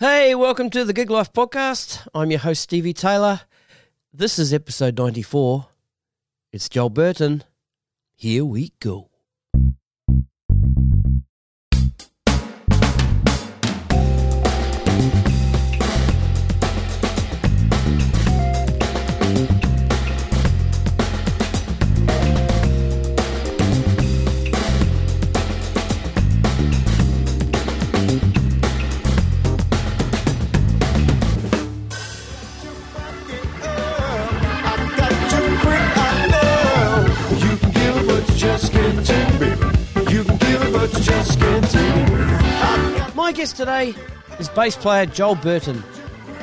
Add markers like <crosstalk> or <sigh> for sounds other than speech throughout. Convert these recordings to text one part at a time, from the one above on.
Hey, welcome to the Gig Life Podcast. I'm your host, Stevie Taylor. This is episode 94. It's Joel Burton. Here we go. Today is bass player Joel Burton.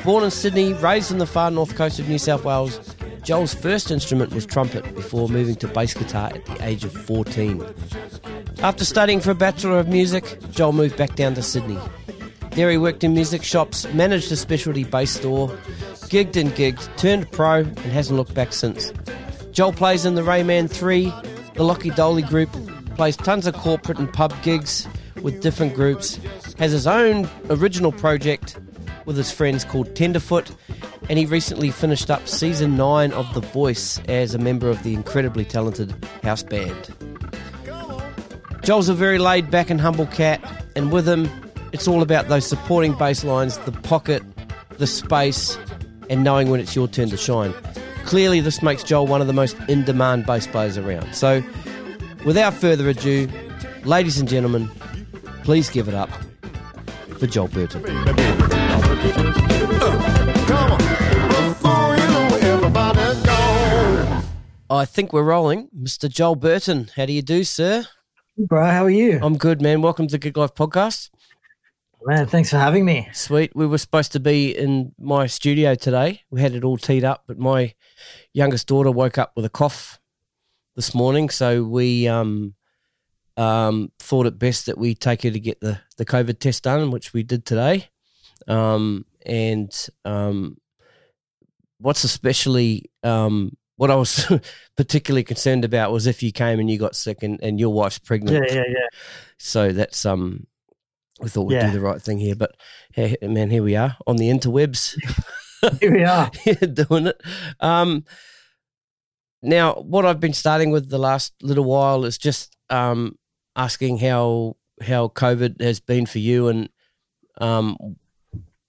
Born in Sydney, raised in the far north coast of New South Wales, Joel's first instrument was trumpet before moving to bass guitar at the age of 14. After studying for a Bachelor of Music, Joel moved back down to Sydney. There he worked in music shops, managed a specialty bass store, gigged and gigged, turned pro, and hasn't looked back since. Joel plays in the Ray Mann 3, the Lachy Doley group, plays tons of corporate and pub gigs with different groups, has his own original project with his friends called Tenderfoot, and he recently finished up season 9 of The Voice as a member of the incredibly talented house band. Joel's a very laid back and humble cat, and with him, it's all about those supporting bass lines, the pocket, the space, and knowing when it's your turn to shine. Clearly, this makes Joel one of the most in demand bass players around. So, without further ado, ladies and gentlemen, please give it up for Joel Burton. I think we're rolling. Mr. Joel Burton, how do you do, sir? Bro, how are you? I'm good, man. Welcome to Gig Life Podcast. Man, thanks for having me. Sweet. We were supposed to be in my studio today. We had it all teed up, but my youngest daughter woke up with a cough this morning, so we um, um, thought it best that we take her to get the, the COVID test done, which we did today. Um, and um, what's especially um, what I was <laughs> particularly concerned about was if you came and you got sick and, and your wife's pregnant. Yeah, yeah, yeah. So that's um, we thought we'd Yeah. do the right thing here. But hey, man, here we are on the interwebs. <laughs> Here we are. <laughs> doing it. Um, now, what I've been starting with the last little while is just um, asking how how COVID has been for you and um,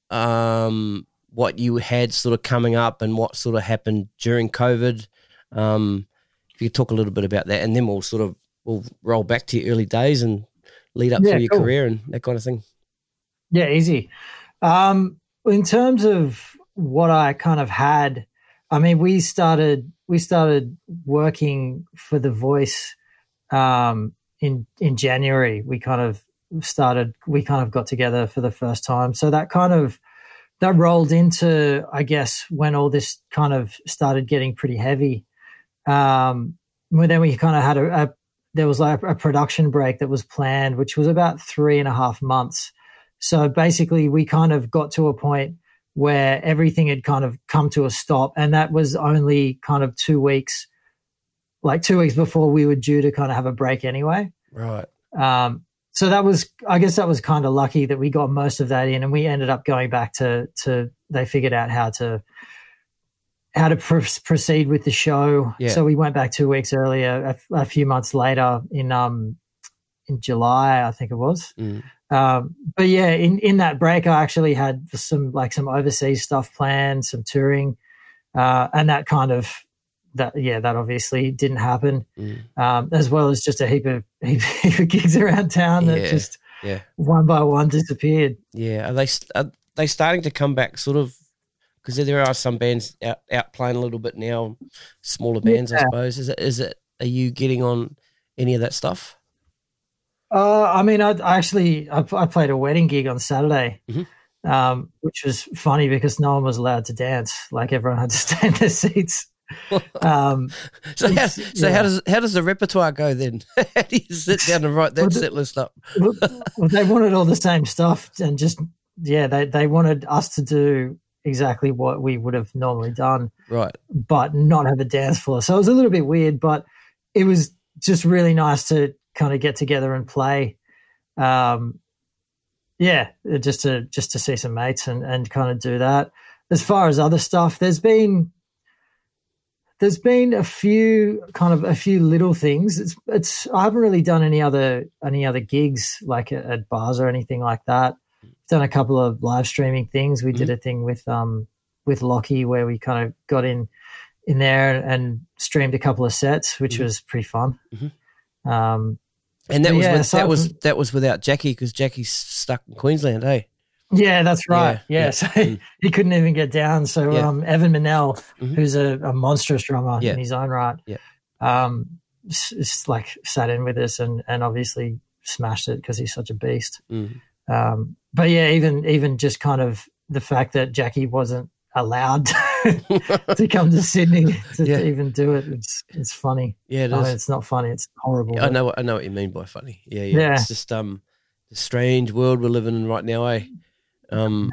um, what you had sort of coming up and what sort of happened during COVID. Um, if you could talk a little bit about that, and then we'll sort of we'll roll back to your early days and lead up Yeah, through your cool. career and that kind of thing. Yeah, easy. Um, in terms of what I kind of had, I mean, we started we started working for the voice um, in in January. We kind of started. We kind of got together for the first time. So that kind of that rolled into, I guess, when all this kind of started getting pretty heavy. Um, then we kind of had a, a there was like a production break that was planned, which was about three and a half months. So basically, we kind of got to a point where everything had kind of come to a stop, and that was only kind of two weeks, like two weeks before we were due to kind of have a break anyway. Right. Um, so that was, I guess, that was kind of lucky that we got most of that in, and we ended up going back to to. They figured out how to how to pr- proceed with the show. Yeah. So we went back two weeks earlier, a, a few months later in um in July, I think it was. Mm. Um, but yeah, in, in that break, I actually had some like some overseas stuff planned, some touring, uh, and that kind of that yeah, that obviously didn't happen. Mm. Um, as well as just a heap of heap, <laughs> heap of gigs around town that Yeah, just yeah. one by one disappeared. Yeah, are they are they starting to come back? Sort of because there are some bands out, out playing a little bit now, smaller bands, I suppose. Is it? Is it? Are you getting on any of that stuff? Uh, I mean, I, I actually I, I played a wedding gig on Saturday, Mhm. um, which was funny because no one was allowed to dance. Like everyone had to <laughs> stay in their seats. <laughs> Um, So, how, so how does how does the repertoire go then? <laughs> how do you sit down and write that Well, set list up? <laughs> well, they wanted all the same stuff and just yeah, they they wanted us to do exactly what we would have normally done, Right. but not have a dance floor. So it was a little bit weird, but it was just really nice to kind of get together and play. Um, yeah, just to just to see some mates and and kind of do that. As far as other stuff, there's been there's been a few kind of a few little things. It's it's I haven't really done any other any other gigs like at, at bars or anything like that. done a couple of live streaming things. We mm-hmm. did a thing with um with Lachy where we kind of got in in there and streamed a couple of sets, which mm-hmm. was pretty fun. Mm-hmm. Um, and that was yeah, with, that was that was without Jackie because Jackie's stuck in Queensland, eh? Yeah, that's right. Yeah, yeah. yeah. so mm. <laughs> he couldn't even get down. So yeah. um, Evan Mannell, mm-hmm. who's a, a, monstrous drummer in his own right, yeah. um, just like sat in with us and and obviously smashed it because he's such a beast. Mm-hmm. Um, but yeah, even even just kind of the fact that Jackie wasn't allowed <laughs> to <laughs> come to Sydney to, yeah. to, even do it. It's it's funny. Yeah, it I mean, it's not funny. It's horrible. Yeah, I know. I know what you mean by funny. Yeah, yeah. yeah. It's just um, the strange world we're living in right now, eh? Um,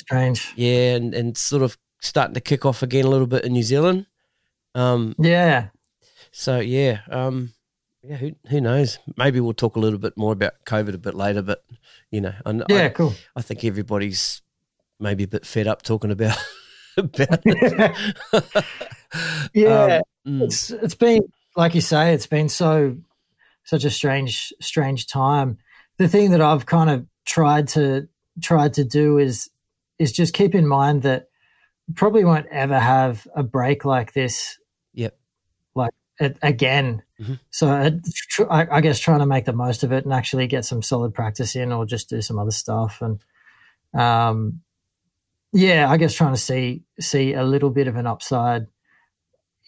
strange. Yeah, and and sort of starting to kick off again a little bit in New Zealand. Um, yeah. So yeah, um, yeah. Who who knows? Maybe we'll talk a little bit more about COVID a bit later. But you know, I, yeah, I, cool. I think everybody's maybe a bit fed up talking about <laughs> about it. <laughs> yeah, um, mm. it's it's been like you say, it's been so such a strange strange time. The thing that I've kind of tried to tried to do is is just keep in mind that probably won't ever have a break like this. Yep. Like it, again. Mm-hmm. So I, I guess trying to make the most of it and actually get some solid practice in, or just do some other stuff and um, yeah, I guess trying to see see a little bit of an upside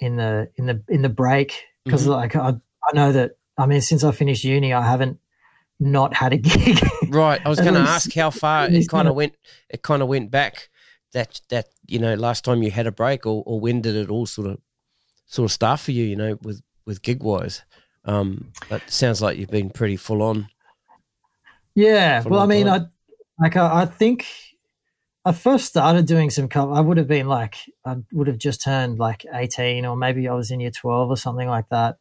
in the in the in the break because mm-hmm. like I, I know that I mean since I finished uni I haven't not had a gig. right. I was <laughs> going to ask how far it kind of went. It kind of went back. That that you know last time you had a break, or, or when did it all sort of sort of start for you? You know, with with gig wise. Um, but it sounds like you've been pretty full on. Yeah. Full well, on I mean, time. I like I, I think I first started doing some cover. I would have been like, I would have just turned like 18 or maybe I was in year 12 or something like that.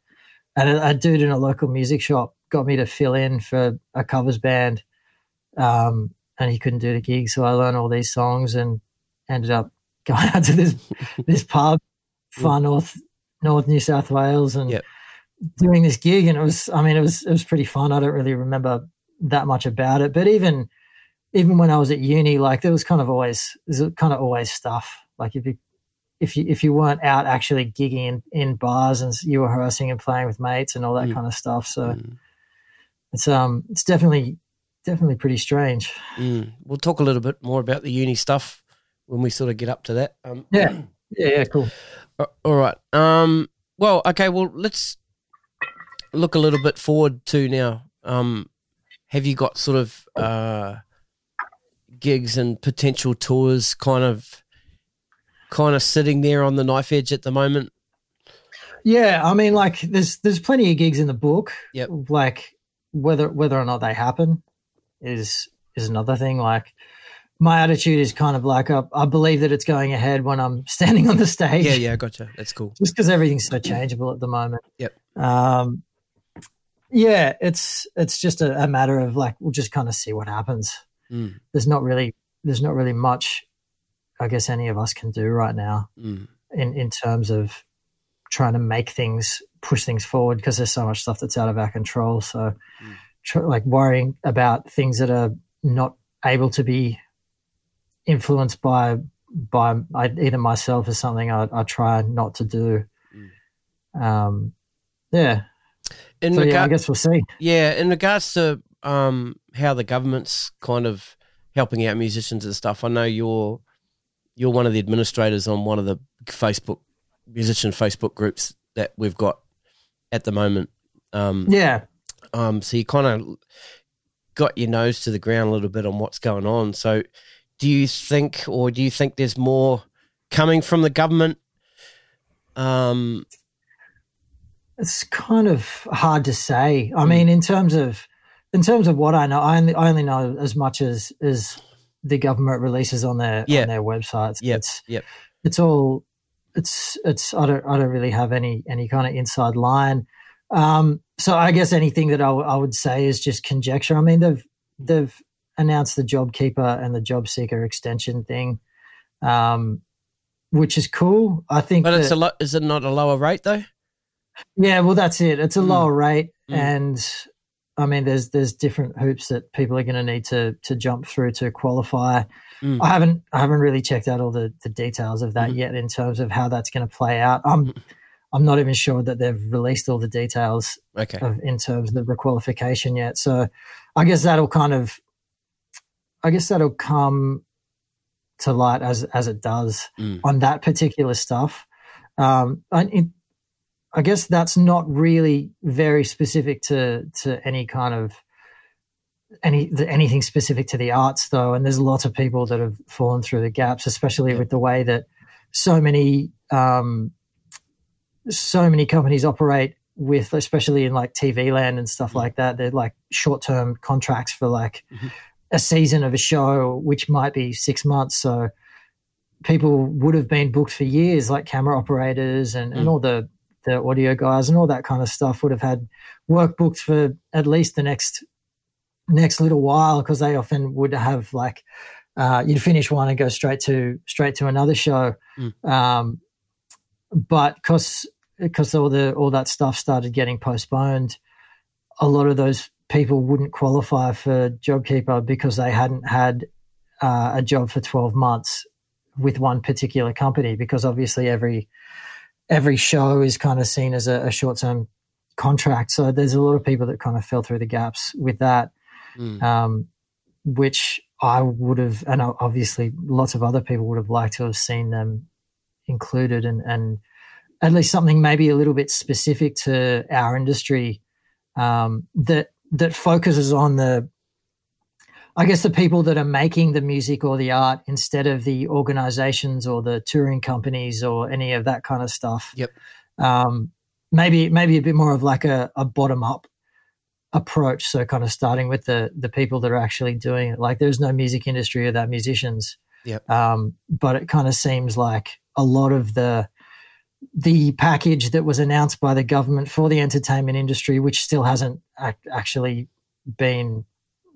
And a, a dude in a local music shop got me to fill in for a covers band. Um, and he couldn't do the gig. So I learned all these songs and ended up <laughs> going out to this, this pub, <laughs> far north, north New South Wales and yep. doing this gig. And it was, I mean, it was, it was pretty fun. I don't really remember that much about it, but even, even when I was at uni, like there was kind of always there's kind of always stuff. Like if you if you if you weren't out actually gigging in, in bars and you were rehearsing and playing with mates and all that mm. kind of stuff. So mm. It's um it's definitely definitely pretty strange. Mm. We'll talk a little bit more about the uni stuff when we sort of get up to that. Um, yeah, yeah, yeah, cool. <clears throat> All right. Um. Well, okay. Well, let's look a little bit forward to now. Um, have you got sort of uh gigs and potential tours kind of kind of sitting there on the knife edge at the moment? Yeah, I mean, like there's there's plenty of gigs in the book. Yep. Like whether whether or not they happen is is another thing. Like my attitude is kind of like I, I believe that it's going ahead when I'm <laughs> standing on the stage. Yeah, yeah, gotcha. That's cool. Just because everything's so changeable at the moment. Yep. Um, yeah, it's it's just a, a matter of like we'll just kind of see what happens. Mm. There's not really there's not really much I guess any of us can do right now mm. in in terms of trying to make things push things forward because there's so much stuff that's out of our control. So, mm. tr- like worrying about things that are not able to be influenced by by either myself or something I, I try not to do. Mm. Um, yeah. In so, regard- yeah, I guess we'll see. Yeah, in regards to um, how the government's kind of helping out musicians and stuff. I know you're you're one of the administrators on one of the Facebook musician Facebook groups that we've got at the moment. Um, yeah. Um, so you kind of got your nose to the ground a little bit on what's going on. So, do you think, or do you think there's more coming from the government? Um, it's kind of hard to say. I hmm. mean, in terms of in terms of what I know, I only, I only know as much as as the government releases on their yep. on their websites. Yep. It's yep. it's all it's it's I don't I don't really have any any kind of inside line. Um, so I guess anything that I, w- I would say is just conjecture. I mean, they've they've announced the JobKeeper and the Job Seeker extension thing, um, which is cool. I think, but it's a lot. Is it not a lower rate though? yeah, well, that's it. It's a Mm. lower rate, Mm. and I mean, there's there's different hoops that people are going to need to to jump through to qualify. Mm. I haven't I haven't really checked out all the the details of that Mhm. yet in terms of how that's going to play out. I'm Mm. I'm not even sure that they've released all the details Okay. of in terms of the requalification yet. So I guess that'll kind of I guess that'll come to light as as it does Mm. on that particular stuff. Um, and it, I guess that's not really very specific to to any kind of any the, anything specific to the arts though. And there's lots of people that have fallen through the gaps, especially Yeah. with the way that so many um, so many companies operate with, especially in like TV land and stuff Mhm. like that. They're like short term contracts for like Mhm. a season of a show, which might be six months. So people would have been booked for years, like camera operators and, and Mm. all the, the audio guys and all that kind of stuff would have had work booked for at least the next next little while because they often would have like uh, you'd finish one and go straight to straight to another show. Mm. Um, but because because all the all that stuff started getting postponed, a lot of those people wouldn't qualify for JobKeeper because they hadn't had uh, a job for twelve months with one particular company. Because obviously every every show is kind of seen as a, a short term contract. So there's a lot of people that kind of fell through the gaps with that Mm. um, which I would have, and obviously lots of other people would have liked to have seen them included, and, and at least something maybe a little bit specific to our industry um, that that focuses on the, I guess, the people that are making the music or the art instead of the organizations or the touring companies or any of that kind of stuff. Yep. Um, maybe maybe a bit more of like a, a bottom up approach so kind of starting with the the people that are actually doing it like there's no music industry without musicians Yep. um but it kind of seems like a lot of the the package that was announced by the government for the entertainment industry which still hasn't ac- actually been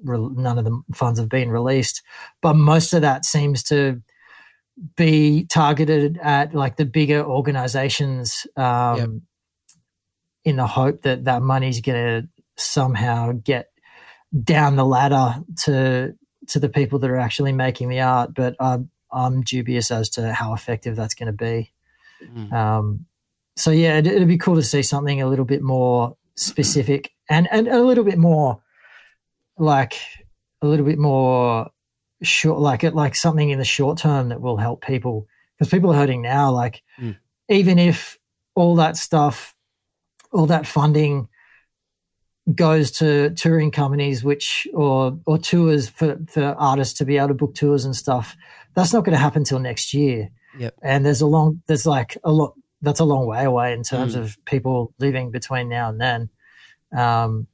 re- none of the funds have been released but most of that seems to be targeted at like the bigger organizations um Yep. in the hope that that money's going to somehow get down the ladder to to the people that are actually making the art. But I'm I'm dubious as to how effective that's going to be. Mm. Um, so yeah, it, it'd be cool to see something a little bit more specific and and a little bit more like a little bit more short, like it like something in the short term that will help people because people are hurting now. Like Mm. even if all that stuff, all that funding goes to touring companies, which or or tours for for artists to be able to book tours and stuff, that's not going to happen till next year. Yep. And there's a long, there's like a lot. That's a long way away in terms Mm. of people living between now and then. Um,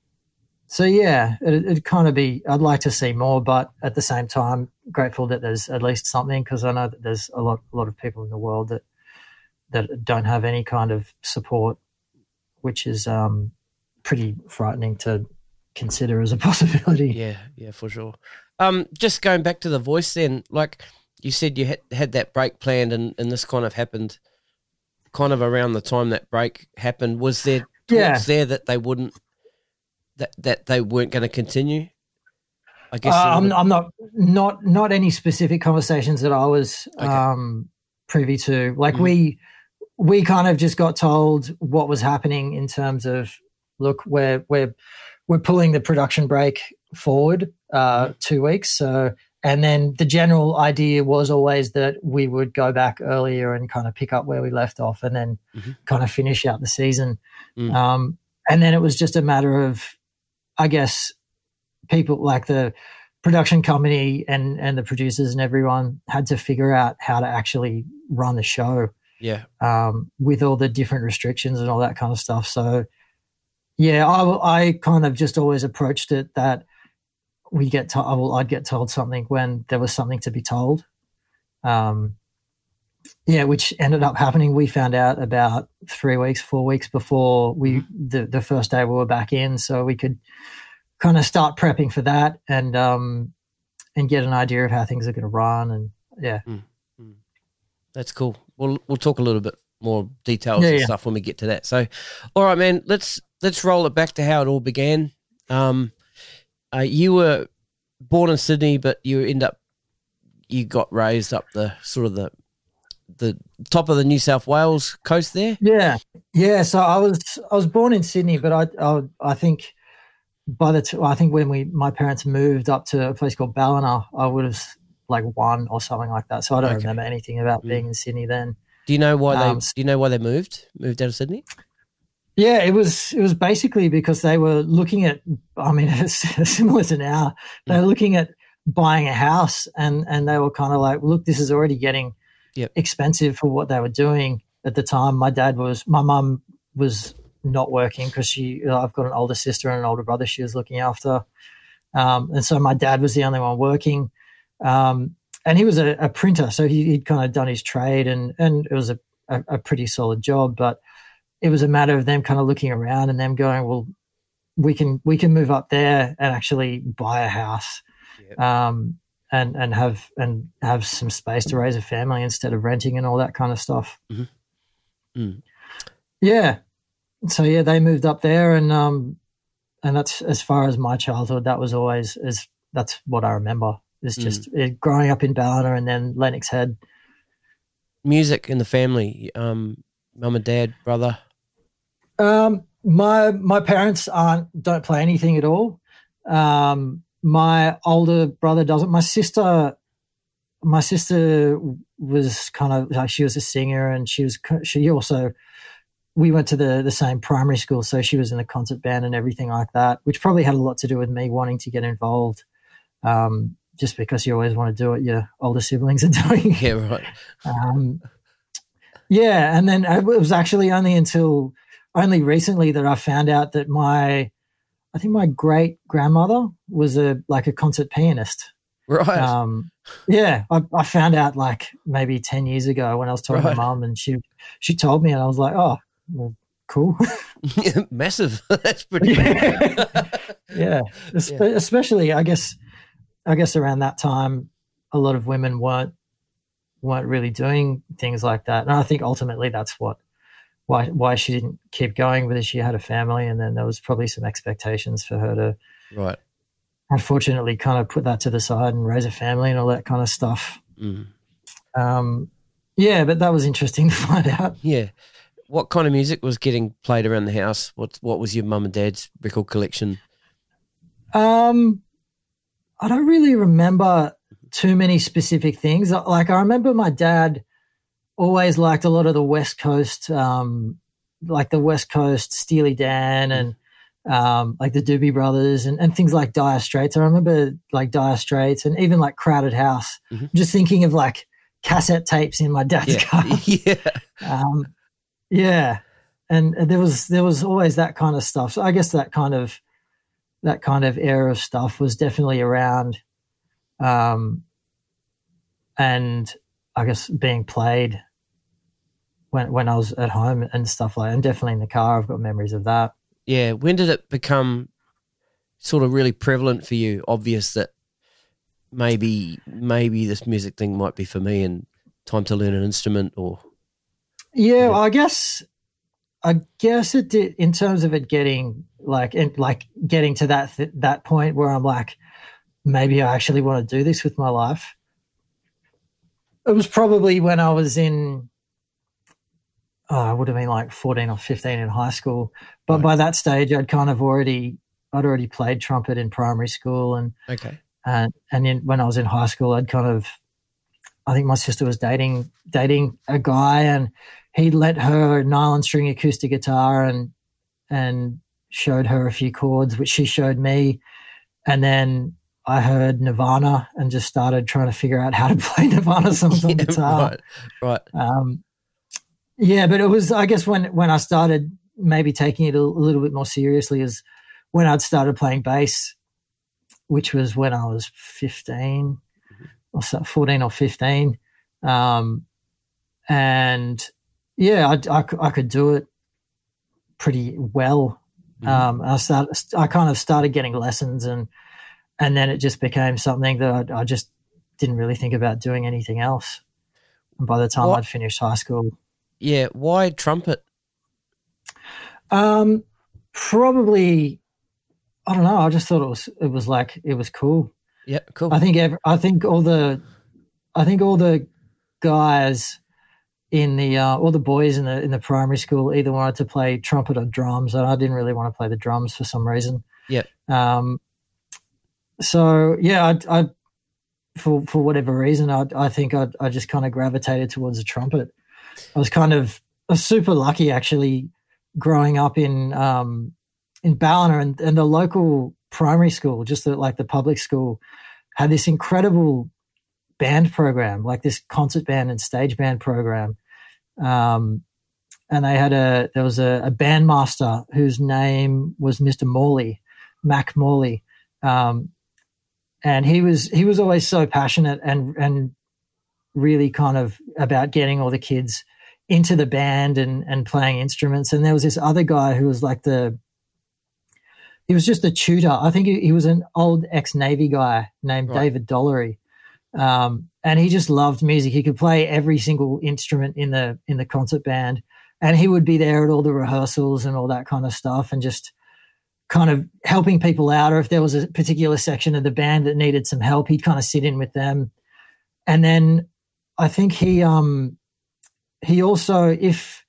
so yeah, it, it'd kind of be. I'd like to see more, but at the same time, grateful that there's at least something because I know that there's a lot, a lot of people in the world that that don't have any kind of support, which is um, pretty frightening to consider as a <laughs> possibility. Yeah, yeah, for sure. Um, just going back to the voice, then, like you said, you had, had that break planned, and, and this kind of happened, kind of around the time that break happened. Was there talks Yeah. there that they wouldn't, that that they weren't going to continue? I guess. Uh, I'm, I'm not not not any specific conversations that I was Okay. um, privy to. Like Mhm. we we kind of just got told what was happening in terms of look, we're we're we're pulling the production break forward uh, two weeks. So and then the general idea was always that we would go back earlier and kind of pick up where we left off, and then Mhm. kind of finish out the season. Mm. Um, and then it was just a matter of, I guess, people like the production company and and the producers and everyone had to figure out how to actually run the show yeah, um, with all the different restrictions and all that kind of stuff. So, yeah, I, I kind of just always approached it that we get to, well, I'd get told something when there was something to be told. Um, yeah, which ended up happening. We found out about three weeks, four weeks before we the the first day we were back in, so we could kind of start prepping for that. And um, and get an idea of how things are going to run. And yeah, That's cool. We'll we'll talk a little bit more details Yeah, and yeah. stuff when we get to that. So, all right, man. Let's let's roll it back to how it all began. Um, uh, you were born in Sydney, but you end up you got raised up the sort of the the top of the New South Wales coast there. yeah, yeah. So I was I was born in Sydney, but I I, I think by the t- I think when we my parents moved up to a place called Ballina, I would have like one or something like that. So I don't Okay. remember anything about Mm. being in Sydney then. Do you know why they? Um, Do you know why they moved? Moved out of Sydney? Yeah, it was it was basically because they were looking at. I mean, <laughs> it's similar to now. They were looking at buying a house, and and they were kind of like, look, this is already getting Yep. expensive for what they were doing at the time. My dad was, my mum was not working because she. I've got an older sister and an older brother. She was looking after, um, and so my dad was the only one working. Um, and he was a, a printer, so he, he'd kind of done his trade, and and it was a, a, a pretty solid job, but it was a matter of them kind of looking around and them going, well, we can we can move up there and actually buy a house, Yep. um, and and have and have some space to raise a family instead of renting and all that kind of stuff. Mhm. Mm. Yeah, so yeah, they moved up there, and um, and that's as far as my childhood. That was always is that's what I remember. Is just it, growing up in Ballina and then Lennox Head. Music in the family. Um, mum and dad, brother. Um, my my parents aren't don't play anything at all. Um, my older brother doesn't. My sister, my sister was kind of like she was a singer, and she was she also. We went to the the same primary school, so she was in the concert band and everything like that, which probably had a lot to do with me wanting to get involved. Um, just because you always want to do what your older siblings are <laughs> doing. Yeah, right. Um, yeah, and then it was actually only until only recently that I found out that my, I think my great grandmother was a like a concert pianist. Right. Um, yeah, I, I found out like maybe ten years ago when I was talking Right. to mum, and she she told me, and I was like, oh, well, cool. <laughs> Massive. <laughs> That's pretty. <laughs> Yeah. yeah, Espe- especially I guess I guess around that time, a lot of women weren't weren't really doing things like that, and I think ultimately that's what why why she didn't keep going because she had a family, and then there was probably some expectations for her to right. unfortunately kind of put that to the side and raise a family and all that kind of stuff. Mm. Um, yeah, but that was interesting <laughs> to find out. Yeah. What kind of music was getting played around the house? What What was your mum and dad's record collection? Um, I don't really remember too many specific things. Like I remember my dad always liked a lot of the West Coast, um, like the West Coast Steely Dan and um, like the Doobie Brothers and, and things like Dire Straits. I remember like Dire Straits and even like Crowded House. Mhm. Just thinking of like cassette tapes in my dad's car. <laughs> Yeah. um, yeah, and there was there was always that kind of stuff. So I guess that kind of that kind of era of stuff was definitely around, um, and I guess being played when when I was at home and stuff like, and definitely in the car. I've got memories of that. yeah. When did it become sort of really prevalent for you? Obvious that maybe maybe this music thing might be for me, and time to learn an instrument or Yeah, well, I guess I guess it did in terms of it getting like in, like getting to that th- that point where I'm like maybe I actually want to do this with my life. It was probably when I was in uh, oh, I would have been like 14 or 15 in high school, but Right. by that stage I'd kind of already I'd already played trumpet in primary school and okay. and and then when I was in high school, I'd kind of, I think my sister was dating dating a guy, and he'd lent her a nylon string acoustic guitar and and showed her a few chords, which she showed me, and then I heard Nirvana and just started trying to figure out how to <laughs> play Nirvana songs on Yeah, guitar. right. Right. Um, yeah, but it was I guess when when I started maybe taking it a, a little bit more seriously is when I'd started playing bass, which was when I was fifteen or so, fourteen or fifteen, um, and yeah, I, I, I could do it pretty well. Mhm. Um, I started I kind of started getting lessons and and then it just became something that I, I, just didn't really think about doing anything else. And by the time what? I'd finished high school, yeah, why trumpet? Um, probably, I don't know. I just thought it was it was like it was cool. Yeah, cool. I think every, I think all the I think all the guys in the uh, all the boys in the in the primary school either wanted to play trumpet or drums, and I didn't really want to play the drums for some reason. Yeah. Um. So yeah, I, I for for whatever reason, I I think I I just kind of gravitated towards the trumpet. I was kind of was super lucky actually growing up in um in Ballina and, and the local primary school, just the, like the public school, had this incredible band program, like this concert band and stage band program. Um, and they had a there was a, a bandmaster whose name was Mr. Morley, Mac Morley, um, and he was he was always so passionate and and really kind of about getting all the kids into the band and and playing instruments. And there was this other guy who was like the he was just a tutor. I think he, he was an old ex Navy guy named right. David Dollery. Um, and he just loved music. He could play every single instrument in the in the concert band, and he would be there at all the rehearsals and all that kind of stuff, and just kind of helping people out. Or if there was a particular section of the band that needed some help, he'd kind of sit in with them. And then I think he um he also if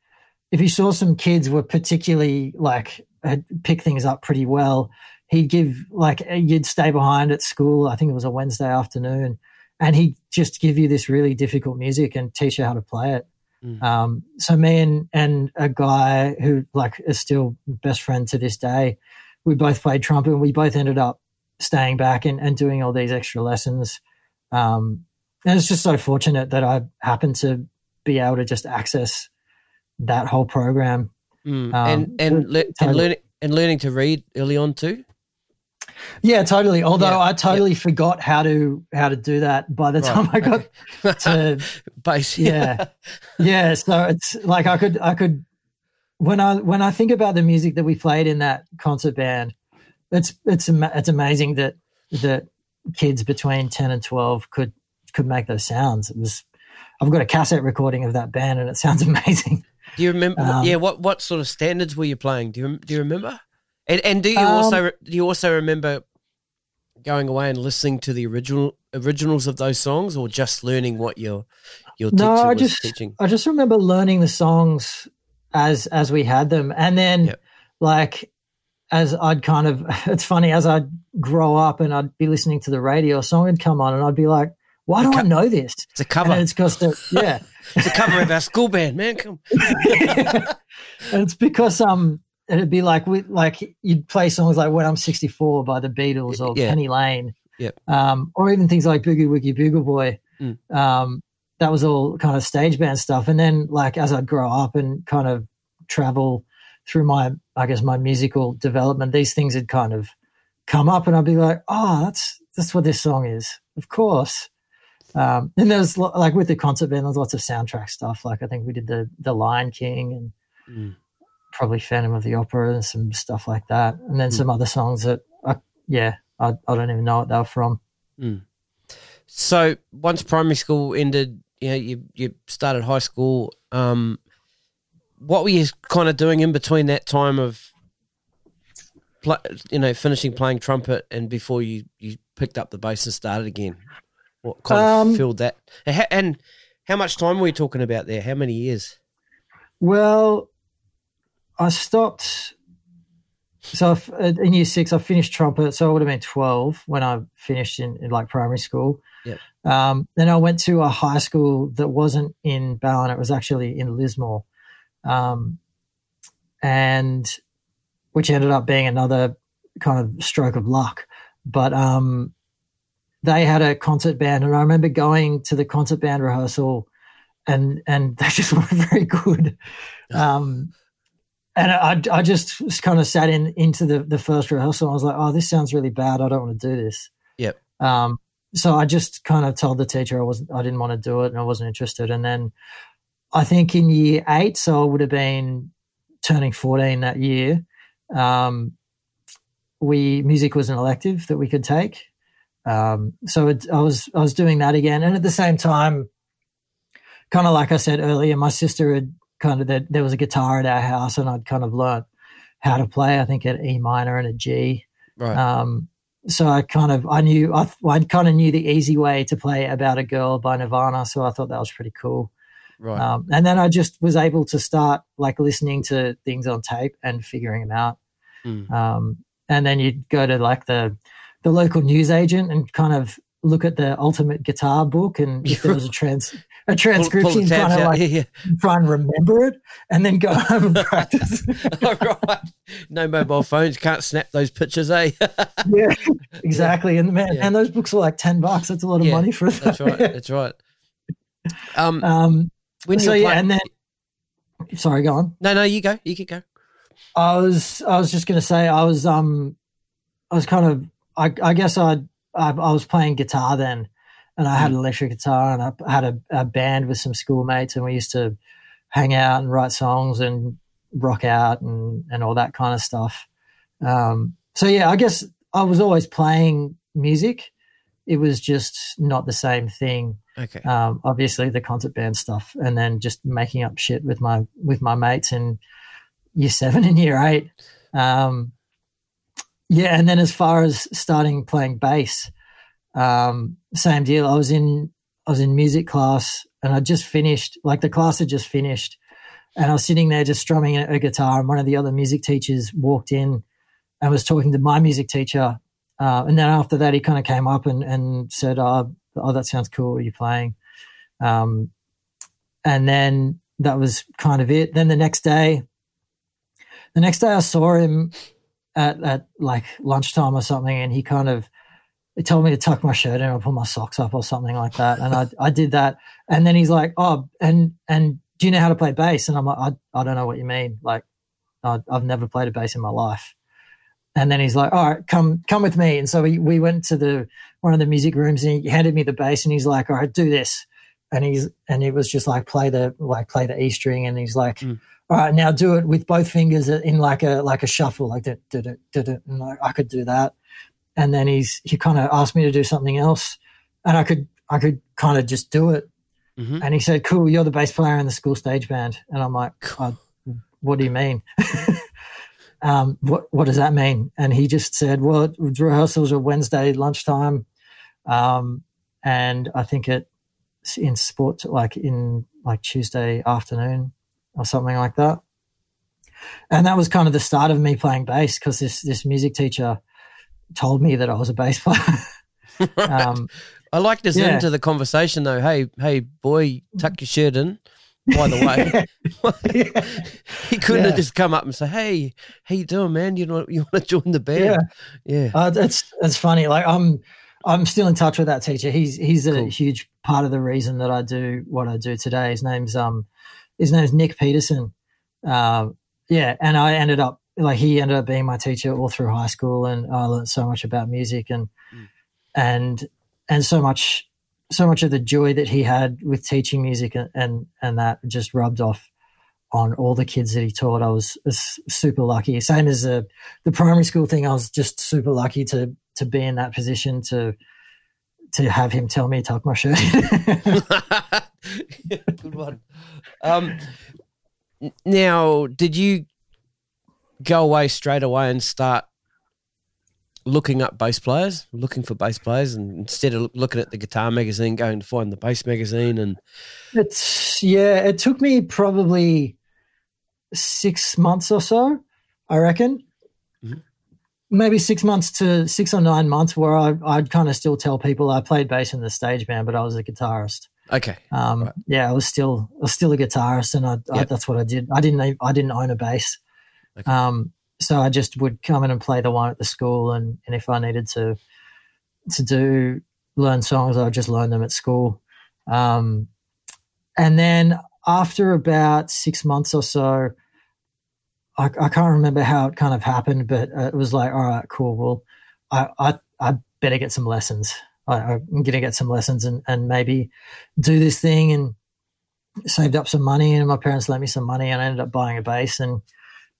if he saw some kids were particularly like had picked things up pretty well, he'd give like you'd stay behind at school. I think it was a Wednesday afternoon and he'd just give you this really difficult music and teach you how to play it. Mm. Um, so me and and a guy who like is still best friend to this day, we both played trumpet and we both ended up staying back and, and doing all these extra lessons. Um, and it's just so fortunate that I happened to be able to just access that whole program. Mm. Um, and and, le- and learning and learning to read early on too. Yeah, totally. Although yeah, I totally yeah. forgot how to how to do that by the time I got <laughs> to bass. Yeah. <laughs> yeah. So it's like I could I could when I when I think about the music that we played in that concert band, it's it's it's amazing that that kids between ten and twelve could could make those sounds. It was I've got a cassette recording of that band and it sounds <laughs> amazing. Do you remember? Um, yeah, what what sort of standards were you playing? Do you do you remember? And and do you um, also do you also remember going away and listening to the original originals of those songs, or just learning what your your teacher no, I was just, teaching? I just remember learning the songs as as we had them, and then yep. like as I'd kind of <laughs> it's funny as I'd grow up and I'd be listening to the radio, a song would come on, and I'd be like, "Why do co- I know this?" It's a cover. And it's because <laughs> yeah, it's a cover of our school band, man. Come. and <laughs> it's because um it'd be like we like you'd play songs like "When I'm 64" by the Beatles or yeah. Penny Lane, yep. um, or even things like "Boogie Woogie Bugle Boy." Mm. Um, that was all kind of stage band stuff. And then, like as I'd grow up and kind of travel through my, I guess, my musical development, these things had kind of come up, and I'd be like, "Oh, that's that's what this song is." Of course. Um, and there's like with the concert band, there's lots of soundtrack stuff. Like I think we did the the Lion King and. Mm probably Phantom of the Opera and some stuff like that, and then mm. some other songs that, I, yeah, I, I don't even know what they were from. Mm. So once primary school ended, you know, you you started high school. Um, what were you kind of doing in between that time of, you know, finishing playing trumpet and before you you picked up the bass and started again? What kind um, of filled that? And how much time were we talking about there? How many years? Well, I stopped. So in year six, I finished trumpet. So I would have been 12 when I finished in, in like primary school. Yep. Um, then I went to a high school that wasn't in Ballina. It was actually in Lismore. Um, and which ended up being another kind of stroke of luck. But um, they had a concert band, and I remember going to the concert band rehearsal, and and <laughs> they just weren't very good. Um, and I, I just kind of sat in into the, the first rehearsal. I was like, oh, this sounds really bad. I don't want to do this. Yep. Um, so I just kind of told the teacher I wasn't, I didn't want to do it and I wasn't interested. And then I think in year eight, so I would have been turning 14 that year. Um, we, music was an elective that we could take. Um, so it, I was I was doing that again, and at the same time, kind of like I said earlier, my sister had kind of there, there was a guitar at our house, and I'd kind of learned how to play. I think at E minor and a G. Right. Um, so I kind of I knew I I kind of knew the easy way to play "About a Girl" by Nirvana, so I thought that was pretty cool. right. Um, and then I just was able to start like listening to things on tape and figuring them out. Mm. Um, and then you'd go to like the the local news agent and kind of look at the ultimate guitar book and if there <laughs> was a trans a Pull- pull transcription, kind of like Yeah, try and remember it, and then go home and practice. <laughs> yeah. right. No mobile phones. Can't snap those pictures, eh? <laughs> yeah, exactly. And man, Yeah. and those books are like ten bucks. That's a lot of Yeah, money for it. That's right. That's right. <laughs> Um, Um, when so yeah, and then sorry, go on. no, no, you go. You can go. I was I was just gonna say I was um I was kind of I I guess I'd, I I was playing guitar then, and I had an electric guitar and I had a, a band with some schoolmates and we used to hang out and write songs and rock out and and all that kind of stuff. Um, so yeah, I guess I was always playing music. It was just not the same thing Okay. um, obviously the concert band stuff, and then just making up shit with my with my mates in year seven and year eight. Um, yeah, and then as far as starting playing bass, um, same deal. I was in I was in music class, and I just finished. Like the class had just finished, and I was sitting there just strumming a, a guitar, and one of the other music teachers walked in and was talking to my music teacher. Uh, and then after that, he kind of came up and, and said, oh, oh, that sounds cool. Are you playing? Um, and then that was kind of it. Then the next day, the next day I saw him at, at like lunchtime or something, and he kind of he told me to tuck my shirt in or put my socks up or something like that. And I, I did that. And then he's like, oh, and, and do you know how to play bass? And I'm like, I, I don't know what you mean. Like, I, I've never played a bass in my life. And then he's like, all right, come, come with me. And so we, we went to the, one of the music rooms and he handed me the bass and he's like, all right, do this. And he's, and it was just like, play the, like play the E string. And he's like, Mm. all right, now do it with both fingers in like a, like a shuffle, like that, did it, did it. And I, I could do that. And then he's, he kind of asked me to do something else and I could, I could kind of just do it. Mhm. And he said, cool, you're the bass player in the school stage band. And I'm like, "Uh, what do you mean? <laughs> um, what what does that mean? And he just said, well, rehearsals are Wednesday lunchtime, um, and I think it in sport like in like Tuesday afternoon or something like that. And that was kind of the start of me playing bass because this this music teacher told me that I was a bass player. <laughs> um, I like this yeah. to the conversation though. Hey, hey, boy, tuck your shirt in. By the way, <laughs> <laughs> he couldn't Yeah. have just come up and say, "Hey, how you doing, man? You know, you want to join the band?" Yeah. Yeah, Uh, it's it's funny. Like I'm I'm still in touch with that teacher. He's he's a Cool. huge part of the reason that I do what I do today. His name's um his name's Nick Peterson. Uh, yeah, and I ended up like he ended up being my teacher all through high school, and I learned so much about music and Mm. and and so much so much of the joy that he had with teaching music and and, and that just rubbed off on all the kids that he taught. I was, was super lucky. Same as the the primary school thing. I was just super lucky to to be in that position to to have him tell me to tuck my shirt. <laughs> good one. Um, now, did you go away straight away and start looking up bass players, looking for bass players, and instead of looking at the guitar magazine, going to find the bass magazine? And it's yeah. It took me probably six months or so. I reckon. Mhm. Maybe six months to six or nine months, where I, I'd kind of still tell people I played bass in the stage band, but I was a guitarist. okay, Um, Right. Yeah, I was still I was still a guitarist, and I, I that's what I did. I didn't I didn't own a bass, Okay. um, so I just would come in and play the one at the school, and, and if I needed to to do learn songs, I'd just learn them at school. Um, and then after about six months or so, I, I can't remember how it kind of happened, but it was like, all right, cool. Well, I I, I better get some lessons. I, I'm going to get some lessons and, and maybe do this thing and saved up some money and my parents lent me some money and I ended up buying a bass and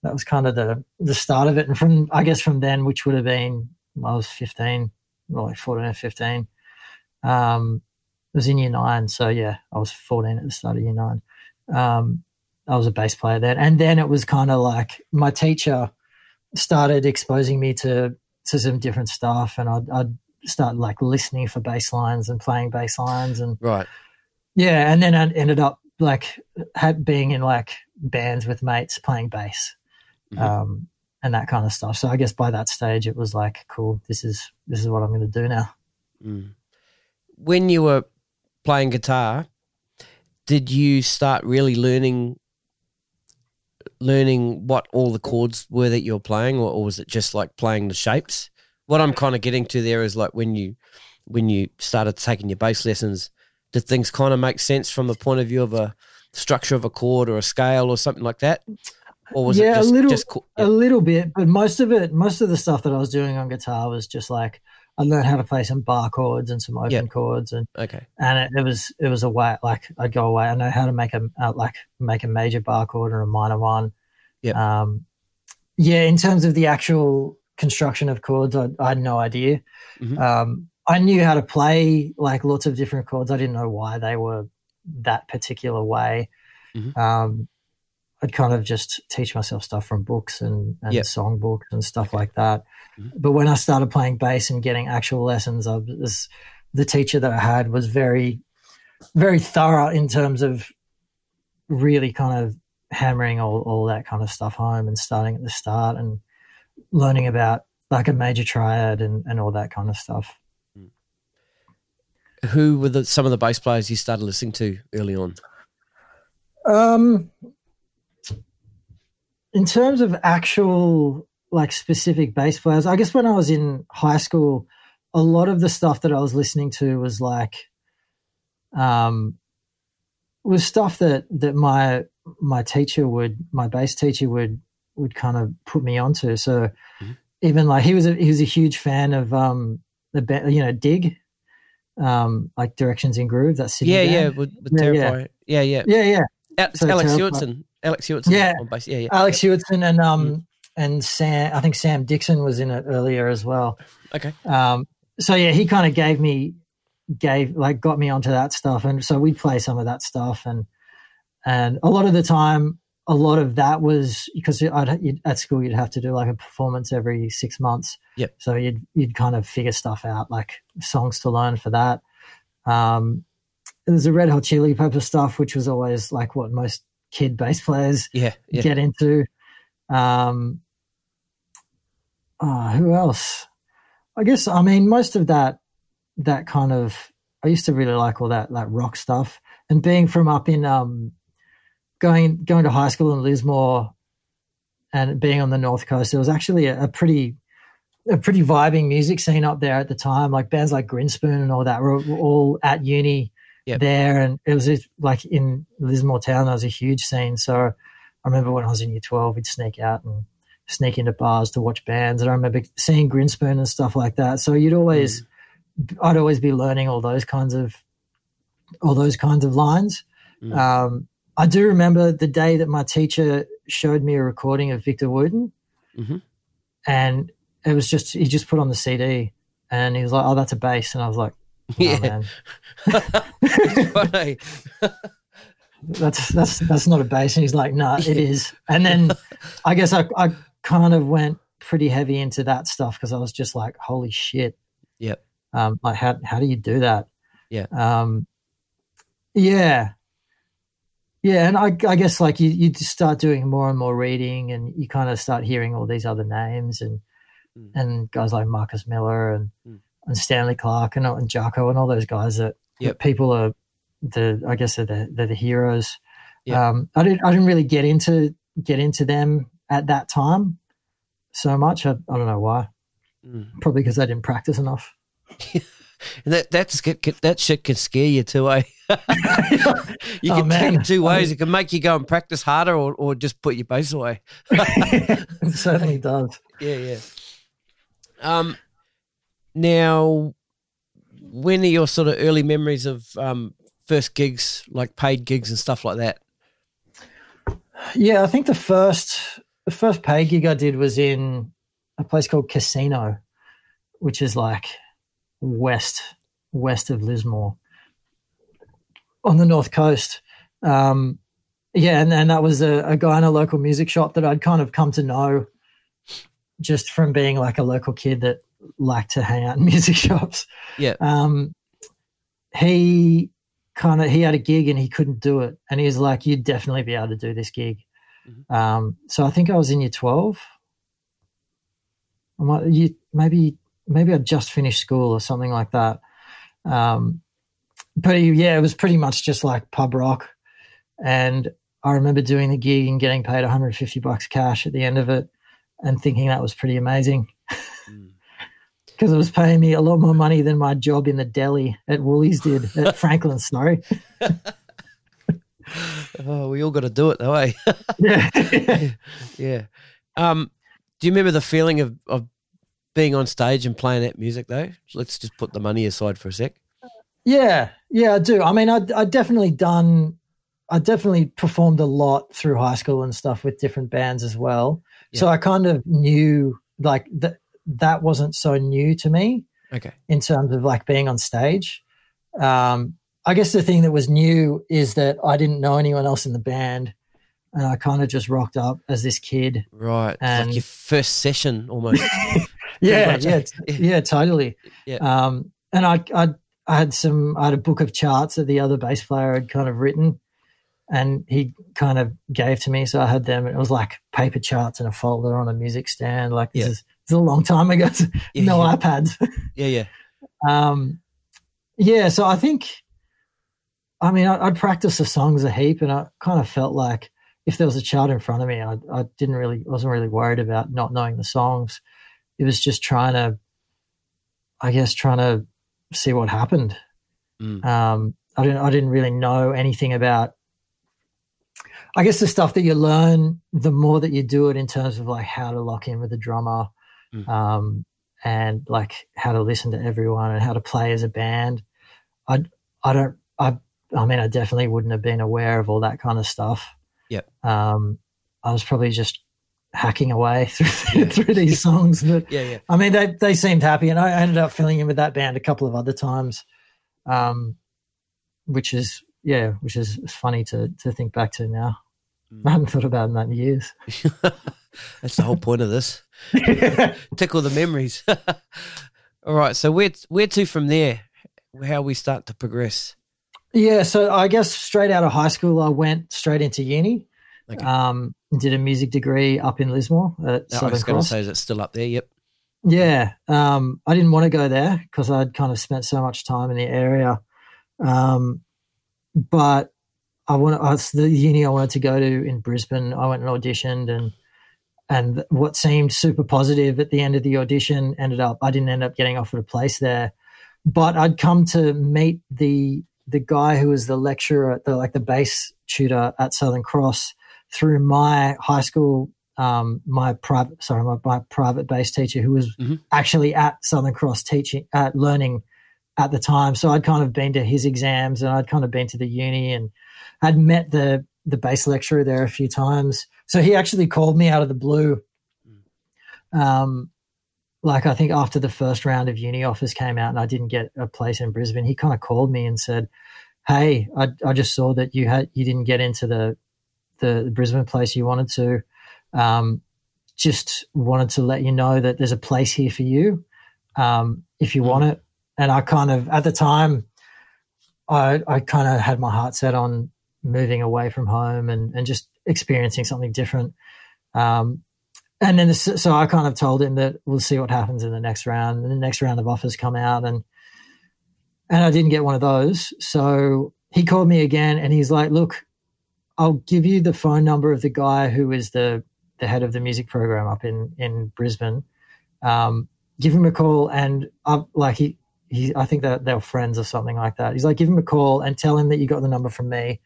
that was kind of the the start of it and from I guess from then which would have been I was 15 like 14 or 15. Um, it was in year nine. So yeah, I was 14 at the start of year nine. Um, I was a bass player then. And then it was kind of like my teacher started exposing me to, to some different stuff and I'd, I'd start like listening for bass lines and playing bass lines and Right. yeah. And then I ended up like had being in like bands with mates playing bass. Mhm. Um, and that kind of stuff. So I guess by that stage it was like, cool, this is this is what I'm gonna do now. Mm. When you were playing guitar, did you start really learning learning what all the chords were that you were playing, or, or was it just like playing the shapes? What I'm kind of getting to there is like when you when you started taking your bass lessons, did things kind of make sense from the point of view of a structure of a chord or a scale or something like that? Or was Yeah, it a little- just co- A little bit, but most of it, most of the stuff that I was doing on guitar was just like I learned how to play some bar chords and some open Yeah. chords, and okay, and it, it was it was a way like I'd go away. I know how to make a uh, like make a major bar chord or a minor one. Yep. Um, yeah, in terms of the actual construction of chords, I, I had no idea. Mhm. Um, I knew how to play like lots of different chords. I didn't know why they were that particular way. Mhm. Um, I'd kind of just teach myself stuff from books and, and Yep. song books and stuff like that. Mhm. But when I started playing bass and getting actual lessons, I was the teacher that I had was very, very thorough in terms of really kind of hammering all, all that kind of stuff home and starting at the start and learning about like a major triad and, and all that kind of stuff. who were the, some of the bass players you started listening to early on? Um, in terms of actual like specific bass players, I guess when I was in high school, a lot of the stuff that I was listening to was like, um, was stuff that that my my teacher would my bass teacher would would kind of put me onto. So Mhm. even like he was a he was a huge fan of um the you know Dig, um like Directions in Groove. That Sydney Yeah, band. yeah, with, with Yeah, yeah. Terepai. Yeah, yeah. yeah, yeah. Al- So Alex Terepai- Hewetson. Alex Hewetson Yeah. Yeah, yeah. Alex Hewetson and um and Sam I think Sam Dixon was in it earlier as well. Okay. Um so yeah, he kind of gave me gave like got me onto that stuff and so we'd play some of that stuff and and a lot of the time a lot of that was because I'd, you'd, at school you'd have to do like a performance every six months. Yep. So you'd you'd kind of figure stuff out like songs to learn for that. Um, there's a Red Hot Chili Pepper stuff, which was always like what most kid bass players Yeah, yeah. get into. Um, oh, who else? I guess I mean most of that that kind of I used to really like all that that rock stuff and being from up in um going going to high school in Lismore and being on the north coast there was actually a, a pretty a pretty vibing music scene up there at the time like bands like Grinspoon and all that were, were all at uni Yep. there and it was like in Lismore town there was a huge scene so I remember when I was in year 12 we'd sneak out and sneak into bars to watch bands and I remember seeing Grinspoon and stuff like that so you'd always I'd always be learning all those kinds of all those kinds of lines. Mm. Um, I do remember the day that my teacher showed me a recording of Victor Wooten, Mhm. and it was just he just put on the CD, and he was like, "Oh, that's a bass," and I was like, Yeah. <laughs> Funny. <laughs> that's that's that's not a bass," and he's like, "No, it is." And then <laughs> I guess I I kind of went pretty heavy into that stuff because I was just like, "Holy shit!" Yep. Um, like how how do you do that? Yeah. Um, yeah. Yeah, and I, I guess like you, you just start doing more and more reading, and you kind of start hearing all these other names, and Mm. and guys like Marcus Miller and Mm. And Stanley Clarke and, and Jaco and all those guys that, Yep. that people are the I guess they're the, they're the heroes. Yep. Um, I didn't I didn't really get into get into them at that time so much. I, I don't know why. Mm. Probably because I didn't practice enough. <laughs> And that that's that shit can scare you too, eh? <laughs> you Oh, can take it two ways. It can make you go and practice harder, or, or just put your bass away. <laughs> it certainly does. Yeah, yeah. Um, now, when are your sort of early memories of um first gigs, like paid gigs and stuff like that? Yeah, I think the first the first pay gig I did was in a place called Casino, which is like west west of Lismore on the north coast. Um, yeah, and, and that was a, a guy in a local music shop that I'd kind of come to know just from being like a local kid that liked to hang <laughs> out in music shops. Yeah. Um, he kind of he had a gig and he couldn't do it, and he was like, "You'd definitely be able to do this gig." Mhm. Um, so I think I was in year twelve. I might, you, maybe maybe I just finished school or something like that. Um, but yeah, it was pretty much just like pub rock, and I remember doing the gig and getting paid 150 bucks cash at the end of it, and thinking that was pretty amazing Mm. Because it was paying me a lot more money than my job in the deli at Woolies did at <laughs> Franklin. Snow. Oh, we all got to do it though, <laughs> eh? Yeah. <laughs> yeah. Um, do you remember the feeling of, of being on stage and playing that music though? Let's just put the money aside for a sec. Yeah, yeah, I do. I mean, I I definitely done. I definitely performed a lot through high school and stuff with different bands as well. So I kind of knew like that that wasn't so new to me Okay. in terms of like being on stage. Um, I guess the thing that was new is that I didn't know anyone else in the band, and I kind of just rocked up as this kid. Right. And- like your first session almost. <laughs> Yeah, yeah, yeah, totally. Yeah. Um, and I, I, I had some, I had a book of charts that the other bass player had kind of written, and he kind of gave to me. So I had them. And it was like paper charts in a folder on a music stand. Like this Yeah. is, is a long time ago. <laughs> Yeah, no yeah. iPads. yeah, yeah. <laughs> um, yeah. So I think, I mean, I, I'd practice the songs a heap, and I kind of felt like if there was a chart in front of me, I, I didn't really, wasn't really worried about not knowing the songs. It was just trying to, I guess, trying to see what happened. Mm. Um, I didn't, I didn't really know anything about. I guess the stuff that you learn, the more that you do it in terms of like how to lock in with the drummer, Mm. um, and like how to listen to everyone and how to play as a band. I, I don't, I, I mean, I definitely wouldn't have been aware of all that kind of stuff. Yeah. Um, I was probably just hacking away <laughs> through Yeah. through these songs, but Yeah, yeah. I mean, they they seemed happy, and I ended up filling in with that band a couple of other times, um, which is yeah, which is funny to to think back to now. Mm. I hadn't thought about that in years. <laughs> That's the whole point of this. <laughs> Tickle the memories. <laughs> All right. So where where to from there? How we start to progress? yeah, so I guess straight out of high school, I went straight into uni. Okay. Um, did a music degree up in Lismore at No, I was going to say, is it still up there? Yep. Yeah, um, I didn't want to go there because I'd kind of spent so much time in the area. Um, but I want I the uni I wanted to go to in Brisbane. I went and auditioned, and and what seemed super positive at the end of the audition ended up I didn't end up getting offered a place there. But I'd come to meet the the guy who was the lecturer, the like the bass tutor at Southern Cross through my high school um, my private sorry my, my private bass teacher who was Mhm. actually at Southern Cross teaching at learning at the time. So I'd kind of been to his exams and I'd kind of been to the uni and I'd met the the bass lecturer there a few times. So he actually called me out of the blue. Um, like I think after the first round of uni offers came out and I didn't get a place in Brisbane, he kind of called me and said, "Hey, I, I just saw that you had you didn't get into the the Brisbane place you wanted to. Um, just wanted to let you know that there's a place here for you um, if you Mm. want it." And I kind of at the time, I I kind of had my heart set on moving away from home and and just experiencing something different. Um, and then, so I kind of told him that we'll see what happens in the next round. And the next round of offers come out, and and I didn't get one of those. So he called me again, and he's like, "Look, I'll give you the phone number of the guy who is the the head of the music program up in in Brisbane. Um, give him a call, and I like he." He, I think that they're friends or something like that. He's like, give him a call and tell him that you got the number from me,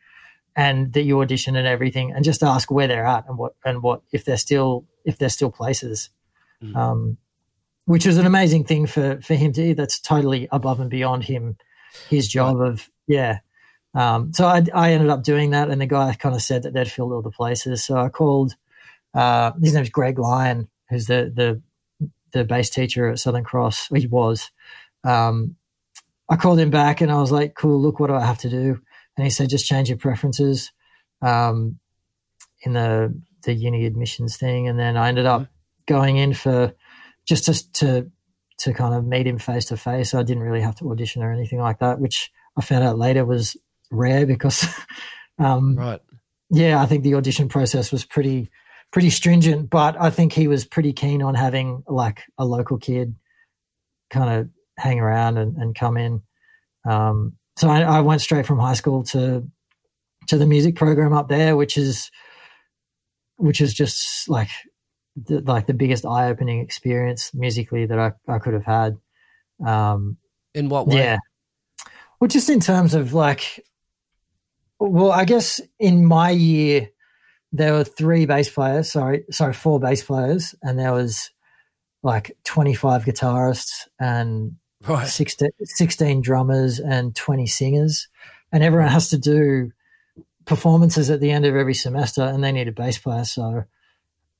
and that you audition and everything, and just ask where they're at and what and what if they're still if there's still places, Mhm. um, which was an amazing thing for for him to. do. That's totally above and beyond him, his job of yeah. Um, so I, I ended up doing that, and the guy kind of said that they'd filled all the places. So I called. Uh, his name's Greg Lyon, who's the the the bass teacher at Southern Cross. He was. um, I called him back and I was like, "Cool, look, what do I have to do?" And he said, "Just change your preferences um, in the the uni admissions thing." And then I ended up going in for just to to, to kind of meet him face to face. I didn't really have to audition or anything like that, which I found out later was rare because, <laughs> um, Right. yeah, I think the audition process was pretty pretty stringent. But I think he was pretty keen on having like a local kid kind of hang around and, and come in. Um, so I, I went straight from high school to to the music program up there, which is which is just like the, like the biggest eye opening experience musically that I, I could have had. Um, In what way? yeah. Well, just in terms of like, well, I guess in my year, there were three bass players, sorry, sorry, four bass players, and there was like 25 guitarists and Right. 16, 16 drummers and 20 singers. And everyone has to do performances at the end of every semester, and they need a bass player. So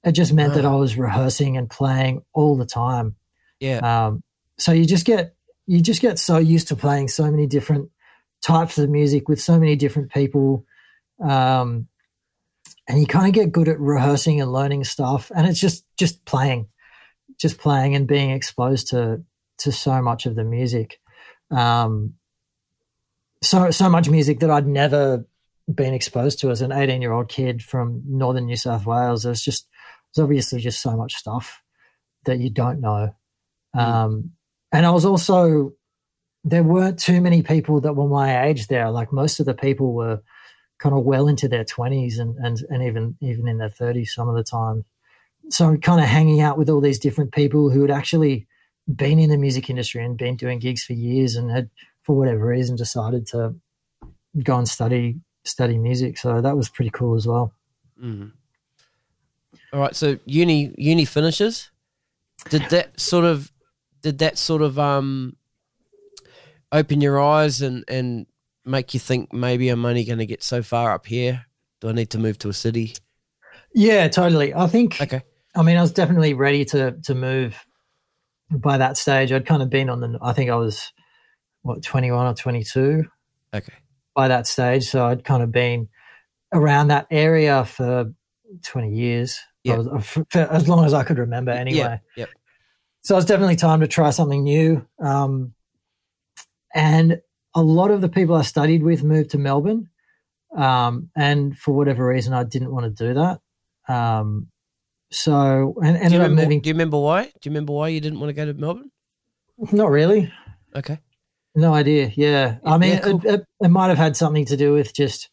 it just meant that. I was rehearsing and playing all the time. Yeah. Um, so you just get you just get so used to playing so many different types of music with so many different people, um, and you kind of get good at rehearsing and learning stuff. And it's just just playing, just playing and being exposed to to so much of the music, um, so so much music that I'd never been exposed to as an 18 year old kid from northern New South Wales. There's just there's obviously just so much stuff that you don't know. Um, and I was also there weren't too many people that were my age there. Like most of the people were kind of well into their twenties and, and and even even in their thirties some of the time. So I'm kind of hanging out with all these different people who had actually been in the music industry and been doing gigs for years and had for whatever reason decided to go and study study music. So that was pretty cool as well. Mm. All right. So uni uni finishes. Did that sort of did that sort of um open your eyes and and make you think maybe I'm only going to get so far up here? Do I need to move to a city? Yeah, totally. I think Okay. I mean, I was definitely ready to to move by that stage. I'd kind of been on the. I think I was what twenty one or twenty two Okay. by that stage, so I'd kind of been around that area for twenty years. Yeah. Was, for, for as long as I could remember, anyway. Yeah. Yep. So it's definitely time to try something new. Um, and a lot of the people I studied with moved to Melbourne. Um, and for whatever reason, I didn't want to do that. Um, so, and ended up remember, moving. do you remember why? Do you remember why you didn't want to go to Melbourne? Not really. Okay. No idea. Yeah. I mean, Yeah, cool. it, it, it might have had something to do with just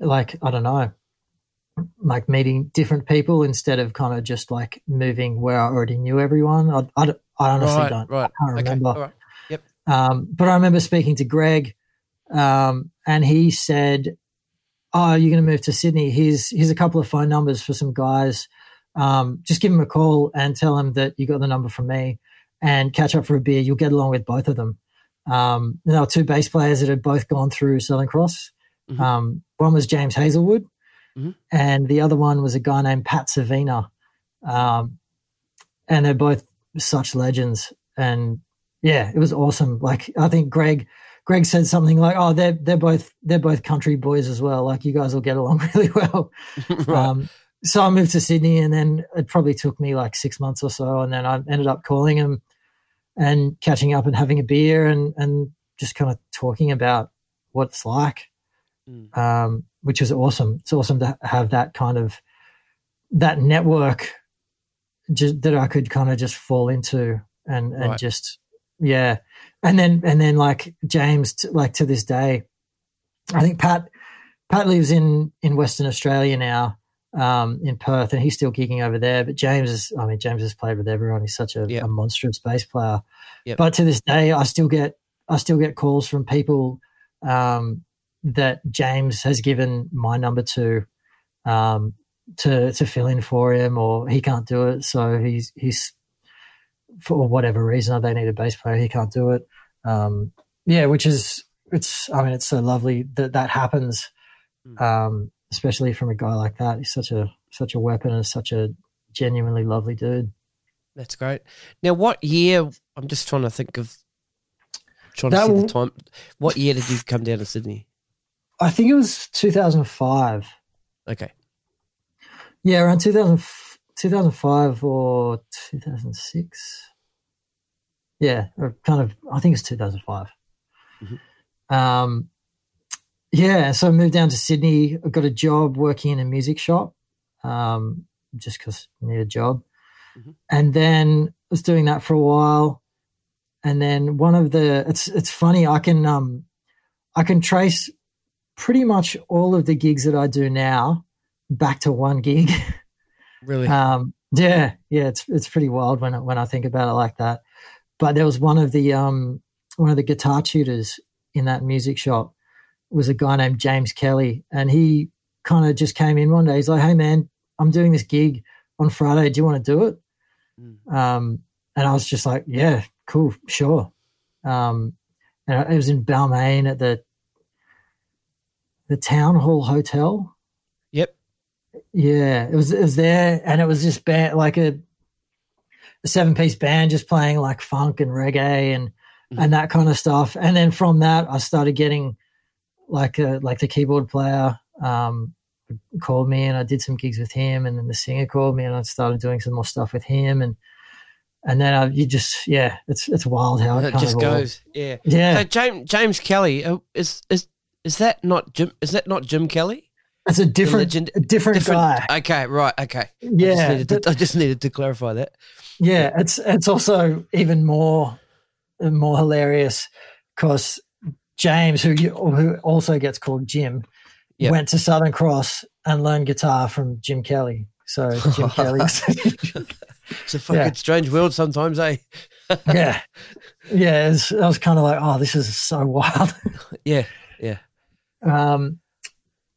like, I don't know, like meeting different people instead of kind of just like moving where I already knew everyone. I, I, I honestly right. don't. Right. I can't Okay. remember. Right. Um, but I remember speaking to Greg, um, and he said, "Oh, you're going to move to Sydney. Here's here's a couple of phone numbers for some guys. Um, just give them a call and tell them that you got the number from me, and catch up for a beer. You'll get along with both of them." Um, there were two bass players that had both gone through Southern Cross. Mhm. Um, one was James Hazelwood, Mhm. and the other one was a guy named Pat Savina. Um, and they're both such legends. And yeah, it was awesome. Like I think Greg, Greg said something like, "Oh, they're they're both they're both country boys as well. Like you guys will get along <laughs> really well." <laughs> right. Um, so I moved to Sydney, and then it probably took me like six months or so, and then I ended up calling him and catching up and having a beer and and just kind of talking about what it's like, Mm. um, which is awesome. It's awesome to have that kind of that network just, that I could kind of just fall into and and Right. just yeah, and then and then like James, t- like to this day, I think Pat Pat lives in in Western Australia now, um, in Perth, and he's still gigging over there. But James is, I mean, James has played with everyone. He's such a, Yep. a monstrous bass player. Yep. But to this day, I still get I still get calls from people um, that James has given my number to um, to to fill in for him, or he can't do it, so he's he's for whatever reason they need a bass player, he can't do it. Um, yeah, which is it's I mean it's so lovely that that happens, Mm. um, especially from a guy like that. He's such a such a weapon and such a genuinely lovely dude. That's great. Now, what year I'm just trying to think of trying That to see will- the time. What year did you come down to Sydney? I think it was 2005. Okay. Yeah, around 2000, 2005 or 2006. Yeah, kind of, I think it's 2005. Um, yeah, so I moved down to Sydney. I got a job working in a music shop um, just because I need a job. Mhm. And then I was doing that for a while. And then one of the, it's, it's funny, I can, um, I can trace pretty much all of the gigs that I do now back to one gig. <laughs> Really? Um, yeah, yeah, it's it's pretty wild when when I think about it like that. But there was one of the um one of the guitar tutors in that music shop was a guy named James Kelly, and he kind of just came in one day. He's like, "Hey, man, I'm doing this gig on Friday. Do you want to do it?" Mm. Um, and I was just like, "Yeah, cool, sure." Um, and it was in Balmain at the the Town Hall Hotel. Yep. Yeah, it was it was there, and it was just band like a a seven piece band just playing like funk and reggae and Mhm. and that kind of stuff. And then from that, I started getting like a like the keyboard player um, called me, and I did some gigs with him. And then the singer called me, and I started doing some more stuff with him. And and then I, you just yeah, it's it's wild how it, it kind just of all- goes. Yeah. yeah, So James James Kelly uh, is is is that not Jim? Is that not Jim Kelly? it's a different legend- a different, guy. Okay. Right. Okay. I just Yeah, needed but- to, I just needed to clarify that. Yeah, it's it's also even more more hilarious because James, who you, who also gets called Jim, Yep. went to Southern Cross and learned guitar from Jim Kelly. So Jim <laughs> Kelly's, It's a fucking Yeah. strange world sometimes, eh? <laughs> yeah, yeah. It's, I was kind of like, oh, this is so wild. <laughs> Yeah. Yeah. Um,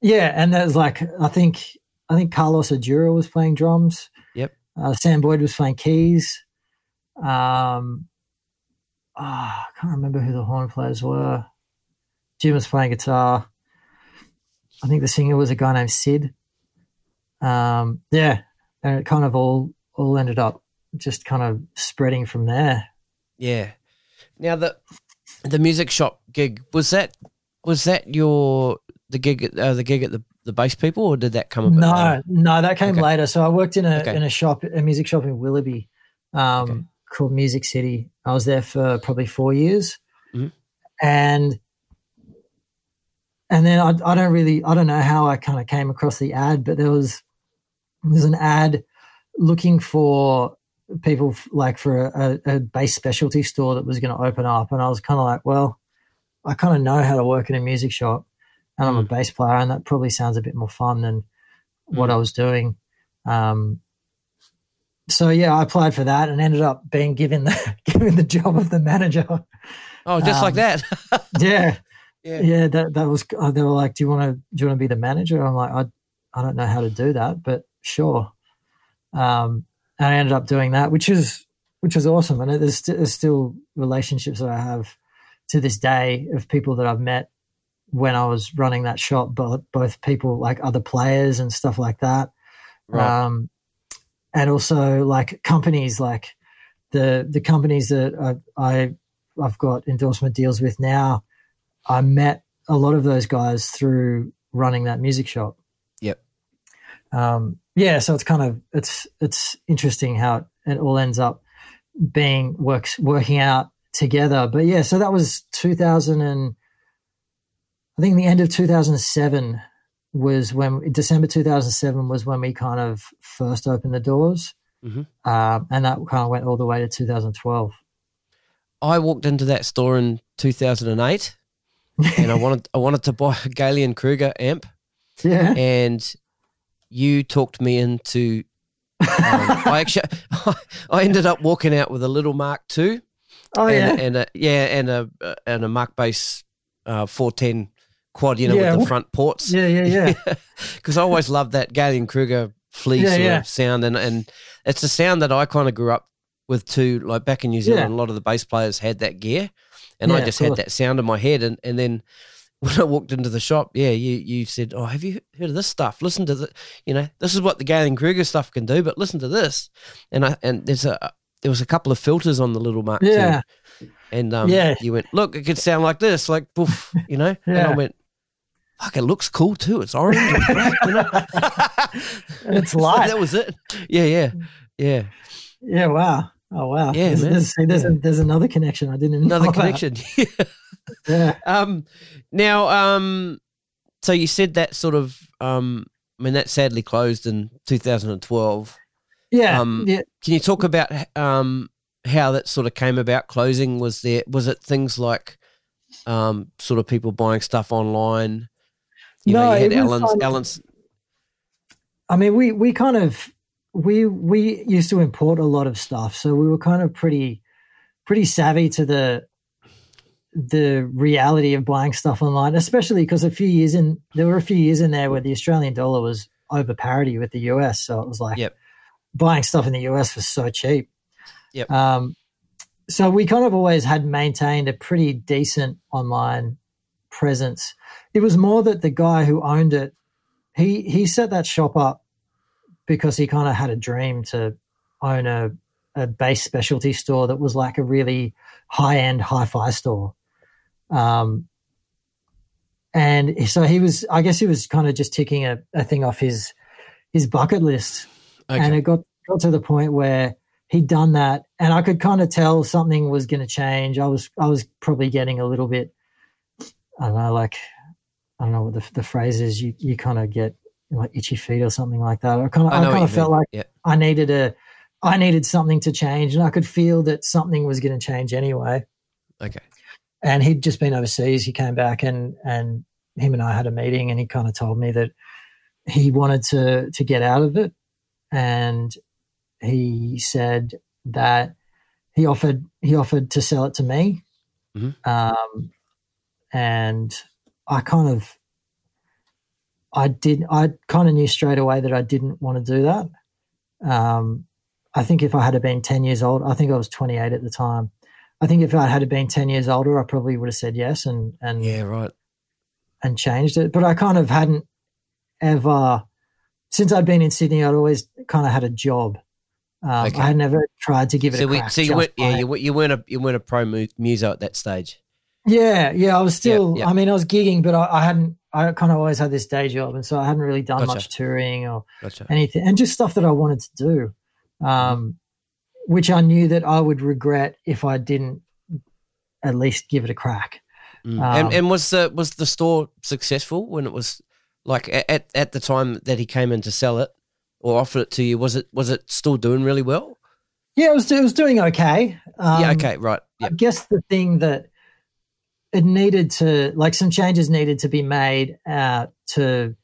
yeah, and there's like I think I think Carlos Adura was playing drums. Uh, Sam Boyd was playing keys. Um, ah, I can't remember who the horn players were. Jim was playing guitar. I think the singer was a guy named Sid. Um, yeah, and it kind of all all ended up just kind of spreading from there. Yeah. Now the the music shop gig was that was that your the gig uh, the gig at the the bass people or did that come a bit No, later? no, that came Okay. later. So I worked in a Okay. in a shop, a music shop in Willoughby, um, Okay. called Music City. I was there for probably four years, Mhm. and and then I, I don't really I don't know how I kind of came across the ad, but there was there's an ad looking for people f- like for a, a bass specialty store that was going to open up, and I was kind of like, well, I kind of know how to work in a music shop, and I'm a bass player, and that probably sounds a bit more fun than what Mm. I was doing. Um, so yeah, I applied for that and ended up being given the <laughs> given the job of the manager. Oh, just like Um, that. <laughs> yeah, <laughs> yeah. yeah, that that was. uh, They were like, "Do you want to do you want to be the manager?" I'm like, "I I don't know how to do that, but sure." Um, and I ended up doing that, which is which was awesome. And there's, st- there's still relationships that I have to this day of people that I've met when I was running that shop, both both people like other players and stuff like that. Right. Um, and also like companies like the the companies that I, I I've got endorsement deals with now. I met a lot of those guys through running that music shop. Yep. Um, yeah, so it's kind of it's it's interesting how it, it all ends up being works working out together. But yeah, so that was 2000 and I think the end of 2007 was when December 2007 was when we kind of first opened the doors. Mhm. Um, and that kind of went all the way to 2012. I walked into that store in 2008 and I wanted I wanted to buy a Gallien-Krueger amp Yeah. and you talked me into um, I <laughs> actually <laughs> I ended up walking out with a little Mark II Oh, yeah. and, and a yeah and a and a Markbass uh, 410 quad you know Yeah. with the front ports Yeah, yeah, yeah. <laughs> because I always loved that Gallien-Krueger flea Yeah, sort yeah. of sound, and and it's a sound that I kind of grew up with too. Like back in New Zealand, a lot of the bass players had that gear, and I just had that sound in my head. And and then <laughs> when I walked into the shop, yeah, you you said, "Oh, have you heard of this stuff? Listen to the, you know, this is what the Gallien-Krueger stuff can do, but listen to this." And I and there's a there was a couple of filters on the little Mark Yeah. And um, Yeah. you went, look, it could sound like this, like poof, you know. And I went, fuck, it looks cool too. It's orange and black, you know. It's <laughs> light. that was it. Yeah, yeah, yeah. Yeah, wow. Oh wow. Yeah, there's. There's, see, there's, a, there's another connection I didn't Another connection. <laughs> Yeah. um, now, um, so you said that sort of, um, I mean, that sadly closed in 2012. Yeah. Um, yeah. Can you talk about um, how that sort of came about closing? Was there was it things like um, sort of people buying stuff online? You know, No, you had it was Ellen's, kind of- Ellen's. I mean, we we kind of we we used to import a lot of stuff, so we were kind of pretty pretty savvy to the the reality of buying stuff online, especially because a few years in there were a few years in there where the Australian dollar was over parity with the US, so it was like Yep. buying stuff in the US was so cheap. Yep. Um, so we kind of always had maintained a pretty decent online presence. It was more that the guy who owned it, he he set that shop up because he kind of had a dream to own a a bass specialty store that was like a really high end hi-fi store. Um, and so he was, I guess he was kind of just ticking a, a thing off his his bucket list and it got got to the point where he'd done that and i could kind of tell something was going to change i was i was probably getting a little bit i don't know like i don't know what the, the phrase is you you kind of get like itchy feet or something like that i kind of I i, kind of felt mean. like yeah. i needed a i needed something to change and i could feel that something was going to change anyway Okay. and he'd just been overseas. He came back and and him and I had a meeting, and he kind of told me that he wanted to to get out of it, and he said that he offered he offered to sell it to me, Mhm. um, and I kind of I did I kind of knew straight away that I didn't want to do that. Um, I think if I had been ten years old, I think I was twenty eight at the time. I think if I had been ten years older, I probably would have said yes and and Yeah. Right. and changed it. But I kind of hadn't ever since I'd been in Sydney. I'd always kind of had a job. Um, Okay. I never tried to give it So a we, so you weren't, yeah, you, weren't- you weren't a you weren't a pro mu- muso at that stage. yeah, yeah. I was still. yeah. I mean, I was gigging, but I, I hadn't. I kind of always had this day job, and so I hadn't really done Gotcha. much touring or Gotcha. anything, and just stuff that I wanted to do, um, which I knew that I would regret if I didn't at least give it a crack. Mm. Um, and and was the was the store successful when it was like at at the time that he came in to sell it or offered it to you? Was it was it still doing really well? Yeah, it was. It was doing okay. Um, yeah. Okay. Right. I guess the thing that it needed to like some changes needed to be made uh, to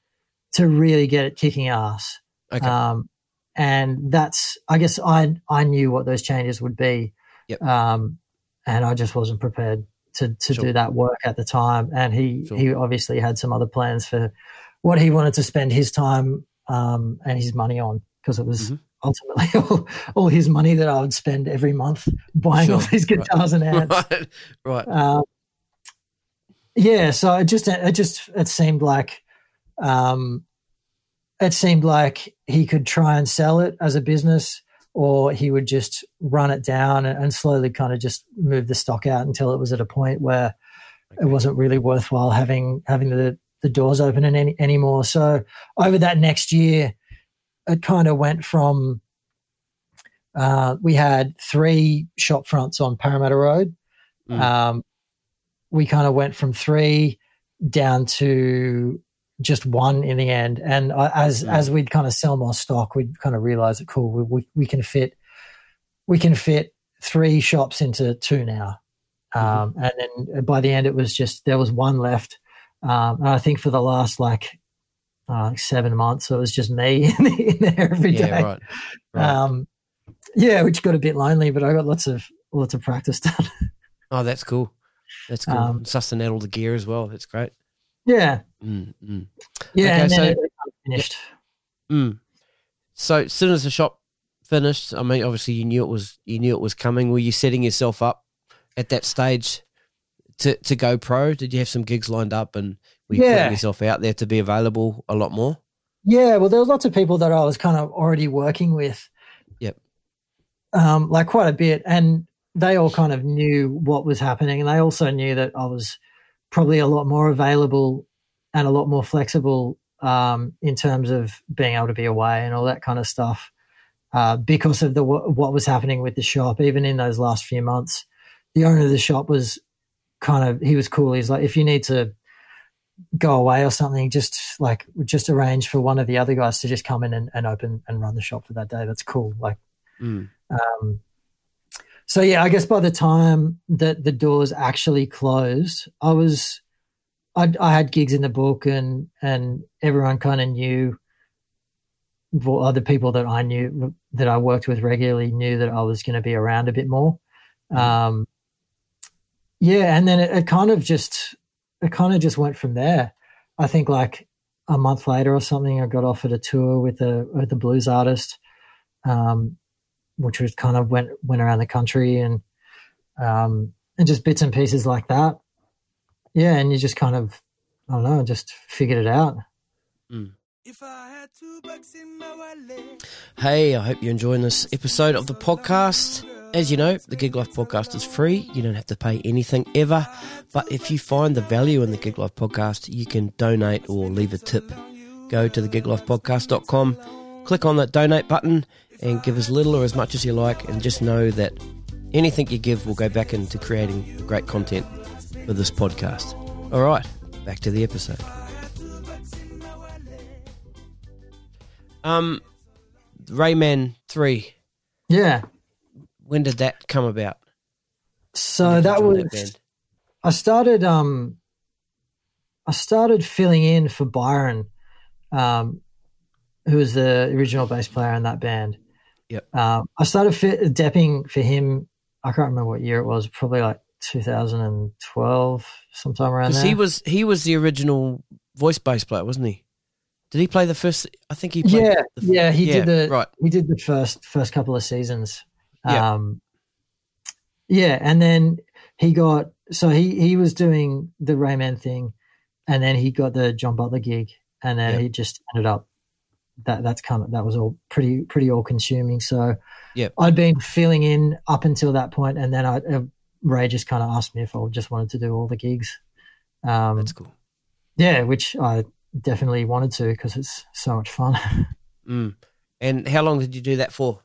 to really get it kicking ass. Okay. Um, and that's I guess I I knew what those changes would be. Yep. Um, and I just wasn't prepared to to Sure. do that work at the time. And he Sure. he obviously had some other plans for what he wanted to spend his time um, and his money on because it was. Mhm. Ultimately, <laughs> all, all his money that I would spend every month buying all Sure. these Right. guitars and <laughs> amps. right. Right. Um, yeah, so it just it just it seemed like um, it seemed like he could try and sell it as a business, or he would just run it down and, and slowly kind of just move the stock out until it was at a point where it wasn't really worthwhile having having the the doors open any, anymore. So over that next year, it kind of went from uh, we had three shop fronts on Parramatta Road. Mm. Um, we kind of went from three down to just one in the end. And uh, as Mm. as we'd kind of sell more stock, we'd kind of realize that cool, we, we we can fit we can fit three shops into two now. Um, And then by the end, it was just there was one left. Um, and I think for the last like uh, like seven months, it was just me <laughs> in, in there every day. Yeah. Right. Right. Um, yeah, which got a bit lonely, but I got lots of lots of practice <laughs> done. oh, that's cool. That's cool. um, Sussing out all the gear as well. That's great. yeah, Mm, mm. yeah, Okay, so- it, it finished. Mm. So, as soon as the shop finished, I mean, obviously you knew it was you knew it was coming. Were you setting yourself up at that stage to to go pro? Did you have some gigs lined up, and were you Yeah. putting yourself out there to be available a lot more? Yeah, well, there was lots of people that I was kind of already working with. Yep. um, like quite a bit, and they all kind of knew what was happening, and they also knew that I was probably a lot more available and a lot more flexible um, in terms of being able to be away and all that kind of stuff uh, because of the what was happening with the shop. Even in those last few months, the owner of the shop was kind of he was cool. He's like, if you need to go away or something, just like just arrange for one of the other guys to just come in and, and open and run the shop for that day. That's cool. Like, mm. um, so yeah, I guess by the time that the doors actually closed, I was, I, I had gigs in the book and and everyone kind of knew. Well, other people that I knew that I worked with regularly knew that I was going to be around a bit more. Mm. Um, yeah, and then it, it kind of just it kind of just went from there. I think like a month later or something, I got offered a tour with a with a blues artist, um, which was kind of went went around the country and um, and just bits and pieces like that. Yeah, and you just kind of I don't know, just figured it out. Mm. Hey, I hope you're enjoying this episode of the podcast. As you know, the Gig Life podcast is free. You don't have to pay anything ever. But if you find the value in the Gig Life podcast, you can donate or leave a tip. Go to the thegiglifepodcast.com, click on that donate button, and give as little or as much as you like. And just know that anything you give will go back into creating great content for this podcast. All right, back to the episode. Um, Ray Mann 3. Yeah when did that come about? So that was that I started um I started filling in for Byron, um, who was the original bass player in that band. Yep. Um, I started fit, depping for him. I can't remember what year it was. Probably like 2012, sometime around there. He was he was the original voice bass player, wasn't he? Did he play the first? I think he. Played yeah, yeah, he yeah, did the right. He did the first first couple of seasons. Yeah. Um, yeah, and then he got so he he was doing the Ray Mann thing, and then he got the John Butler gig, and then yep. he just ended up that that's kind of that was all pretty pretty all consuming. So yeah, I'd been filling in up until that point, and then I uh, Ray just kind of asked me if I just wanted to do all the gigs. Um, that's cool. Yeah, which I definitely wanted to because it's so much fun. <laughs> mm. And how long did you do that for?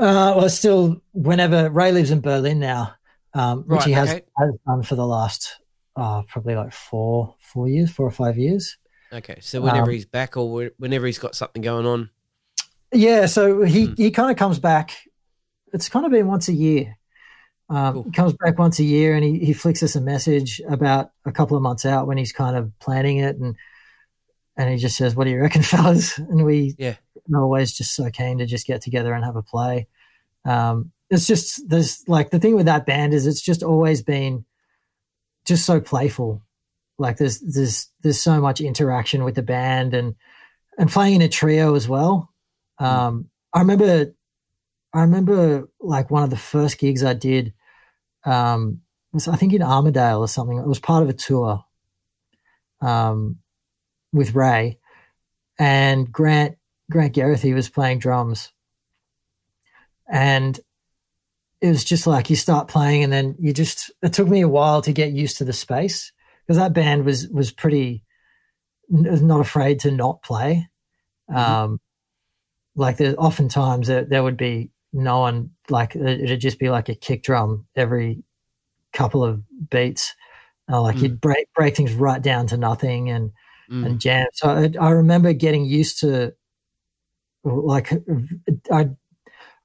Uh, well, still, whenever Ray lives in Berlin now, um, which right, he has, okay. has done for the last uh, probably like four, four years, four or five years. Okay, so whenever um, he's back, or whenever he's got something going on. Yeah, so he mm. he kind of comes back. It's kind of been once a year. Um, cool. He comes back once a year, and he he flicks us a message about a couple of months out when he's kind of planning it, and and he just says, "What do you reckon, <laughs> fellas?" And we yeah always just so keen to just get together and have a play. Um, it's just there's like the thing with that band is it's just always been just so playful. Like there's there's there's so much interaction with the band and and playing in a trio as well. Hmm. Um, I remember I remember like one of the first gigs I did um, was I think in Armadale or something. It was part of a tour um, with Ray and Grant Grant Geraghty was playing drums. And it was just like you start playing and then you just it took me a while to get used to the space because that band was was pretty was not afraid to not play. Mm-hmm. Um, like there oftentimes there, there would be no one like it'd just be like a kick drum every couple of beats. Uh, like mm. you'd break break things right down to nothing and mm. and jam. So I, I remember getting used to like I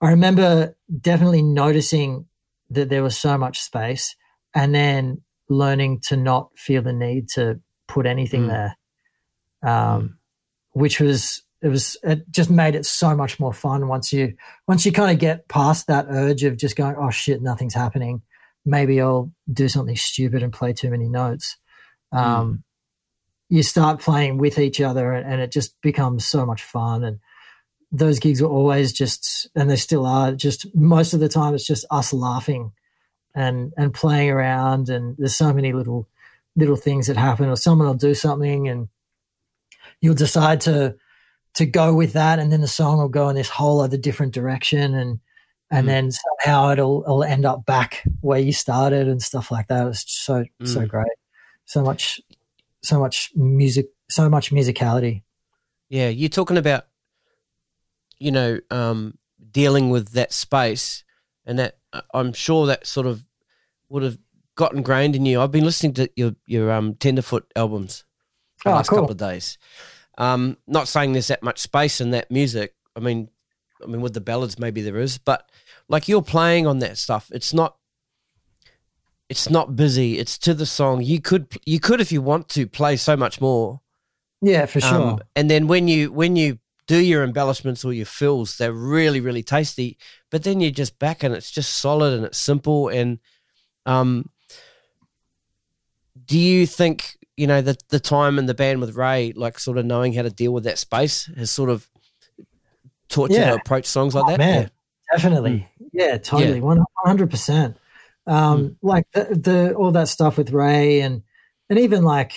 I remember definitely noticing that there was so much space and then learning to not feel the need to put anything mm. there. Um, mm. which was it was it just made it so much more fun once you once you kind of get past that urge of just going oh shit nothing's happening maybe i'll do something stupid and play too many notes mm. um. You start playing with each other and, it just becomes so much fun and those gigs were always just, and they still are, just most of the time it's just us laughing and and playing around. And there's so many little little things that happen, or someone will do something, and you'll decide to to go with that, and then the song will go in this whole other different direction, and and Mm. then somehow it'll it'll end up back where you started and stuff like that. It's so so Mm. great, so much so much music, so much musicality. Yeah, you're talking about, you know, um, dealing with that space, and that uh, I'm sure that sort of would have got ingrained in you. I've been listening to your your um, Tenderfoot albums the Oh, last cool. couple of days. Um, not saying there's that much space in that music. I mean, I mean with the ballads maybe there is, but like you're playing on that stuff, it's not. It's not busy. It's to the song. You could you could if you want to play so much more. Yeah, for sure. Um, and then when you when you do your embellishments or your fills, they're really really tasty. But then you're just back and it's just solid and it's simple. And um, do you think you know the the time in the band with Ray, like sort of knowing how to deal with that space, has sort of taught you Yeah. to approach songs like Oh, that? man. Definitely. Yeah, totally. One hundred percent. Um, like the, the all that stuff with Ray and and even like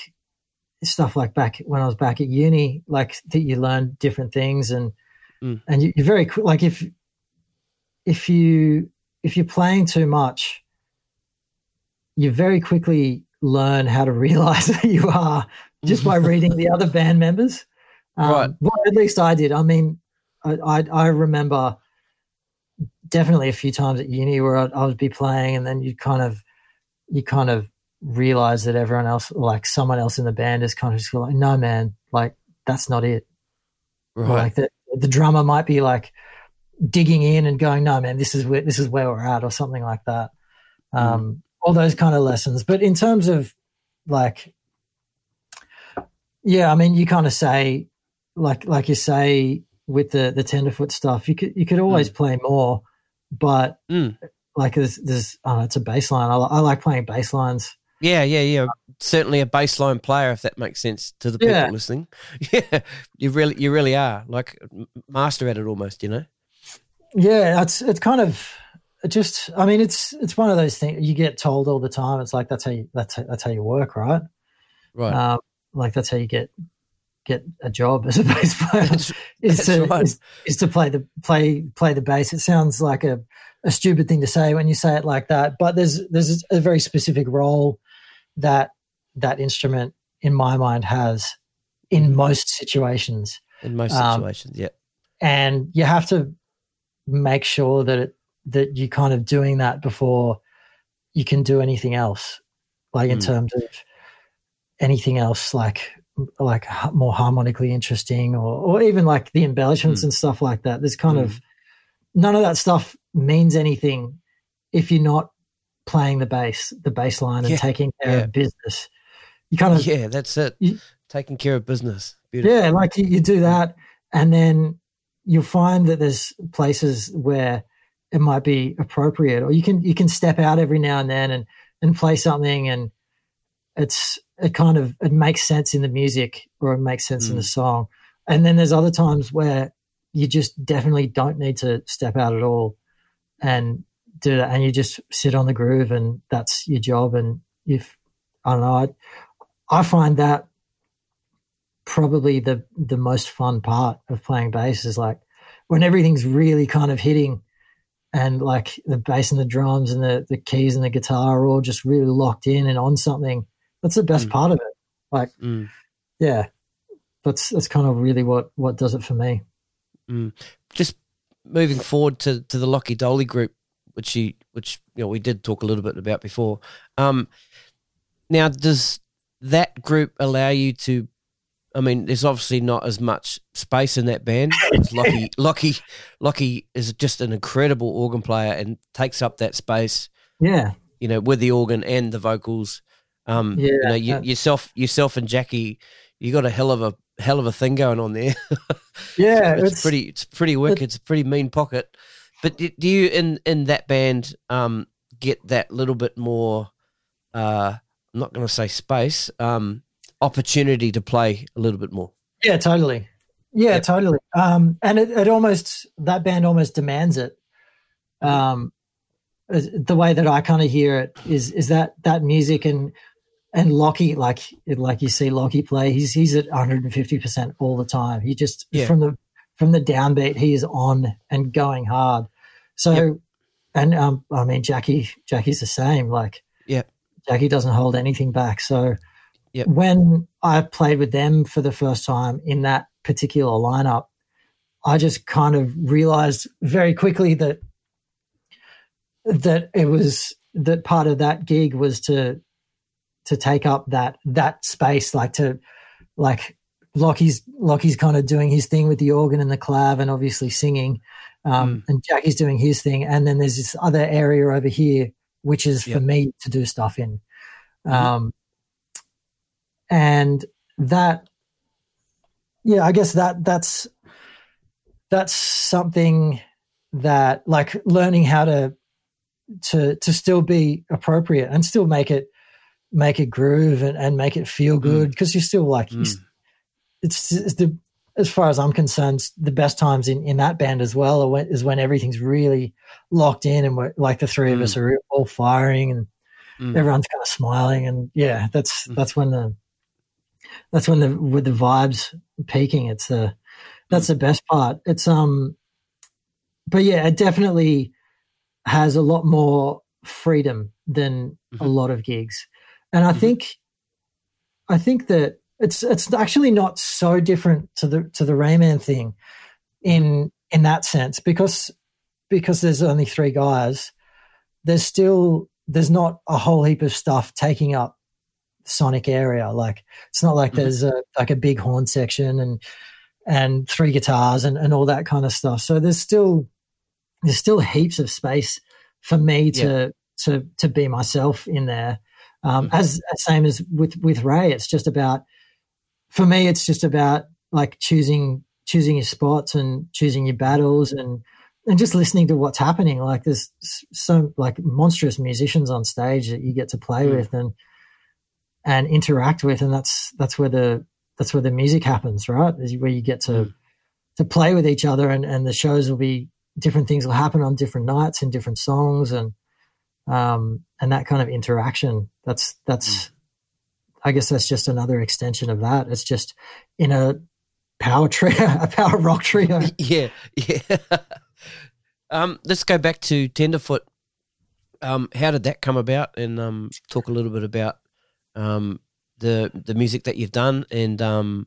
stuff like back when I was back at uni, like that you learn different things and Mm. and you, you're very like if if you if you're playing too much, you very quickly learn how to <laughs> realize that you are just by <laughs> reading the other band members. Um, Right. Well, at least I did. I mean, I, I, I remember definitely a few times at uni where I'd, I would be playing, and then you kind of, you kind of realize that everyone else, like someone else in the band, is kind of just like, no, man, like that's not it. Right. Like the, the drummer might be like digging in and going, no, man, this is where this is where we're at, or something like that. Um, All those kind of lessons. But in terms of like, yeah, I mean, you kind of say, like, like you say with the the tenderfoot stuff, you could you could always play more, but Mm. like there's there's oh, it's a bassline. I, I like playing bass lines. Yeah, yeah, yeah. Certainly a bassline player, if that makes sense to the people Yeah. listening. <laughs> Yeah, you really, you really are like master at it almost. You know. Yeah, it's it's kind of it just. I mean, it's it's one of those things you get told all the time. It's like that's how you that's how, that's how you work, right? Right. Um, like that's how you get get a job as a bass player. That's- is that's to right. is, is to play the play play the bass. It sounds like a, a stupid thing to say when you say it like that, but there's there's a very specific role that that instrument in my mind has in most situations, in most um, situations, yeah. and you have to make sure that it, that you're kind of doing that before you can do anything else, like in Mm. terms of anything else, like like more harmonically interesting, or or even like the embellishments Mm. and stuff like that. There's kind Mm. of none of that stuff means anything if you're not playing the bass, the bass line, and Yeah, taking care yeah. of business. You kind of Yeah, that's it. you- Taking care of business. Beautiful. yeah, like you, you do that, and then you'll find that there's places where it might be appropriate, or you can you can step out every now and then and and play something, and it's it kind of it makes sense in the music or it makes sense in the hmm. song. And then there's other times where you just definitely don't need to step out at all and do that, and you just sit on the groove, and that's your job. And if I don't know, I, I find that probably the the most fun part of playing bass is like when everything's really kind of hitting and like the bass and the drums and the, the keys and the guitar are all just really locked in and on something that's the best Mm. part of it like Mm, yeah that's that's kind of really what what does it for me mm. Just moving forward to, to the Lachy Doley group, which you which you know we did talk a little bit about before. Um, now, does that group allow you to? I mean, there's obviously not as much space in that band. Lachy, <laughs> Lachy, Lachy is just an incredible organ player and takes up that space. yeah you know, with the organ and the vocals. Um, Yeah, you know, you, yourself, yourself and Jackie, you got a hell of a hell of a thing going on there. <laughs> yeah it's, pretty, it's pretty wicked. It's a pretty mean pocket. But do, do you in in that band um, get that little bit more? Uh, I'm not going to say space. Um, opportunity to play a little bit more. Yeah, totally. Yeah, Yep. totally. Um, and it, it almost that band almost demands it. Um, the way that I kind of hear it is is that that music and and Lachy like like you see Lachy play, he's he's at 150 percent all the time. He just Yeah. from the from the downbeat, he is on and going hard. So, Yep. and um, I mean, Jackie, Jackie's the same. Like, Yep. Jackie doesn't hold anything back. So, Yep. when I played with them for the first time in that particular lineup, I just kind of realized very quickly that that it was that part of that gig was to to take up that that space, like to like Lachy's Lachy's kind of doing his thing with the organ and the clav, and obviously singing, um, and Jackie's doing his thing, and then there's this other area over here which is for me to do stuff in, um, and that, yeah, I guess that that's that's something that like learning how to to to still be appropriate and still make it make it groove and, and make it feel good because you're still like you s- it's, it's the as far as I'm concerned the best times in, in that band as well are when, is when everything's really locked in and we're like the three of us are all firing and Mm. everyone's kind of smiling and yeah that's Mm. that's when the that's when the with the vibes peaking it's the that's the best part it's um but yeah it definitely has a lot more freedom than a Mhm. lot of gigs and i Mhm. think i think that it's it's actually not so different to the to the Ray Mann thing in in that sense because because there's only three guys there's still there's not a whole heap of stuff taking up sonic area like it's not like Mhm. there's a like a big horn section and and three guitars and, and all that kind of stuff so there's still there's still heaps of space for me to to to be myself in there um Mhm. as same as with with ray it's just about for me it's just about like choosing choosing your spots and choosing your battles and and just listening to what's happening like there's so like monstrous musicians on stage that you get to play Mm. with and and interact with and that's that's where the that's where the music happens right is where you get to Mm. to play with each other and and the shows will be different things will happen on different nights and different songs and um and that kind of interaction that's that's i guess that's just another extension of that it's just in a power <laughs> trio a power rock trio <laughs> yeah, yeah. <laughs> um, let's go back to Tenderfoot. Um, how did that come about? And um, talk a little bit about um, the the music that you've done, and um,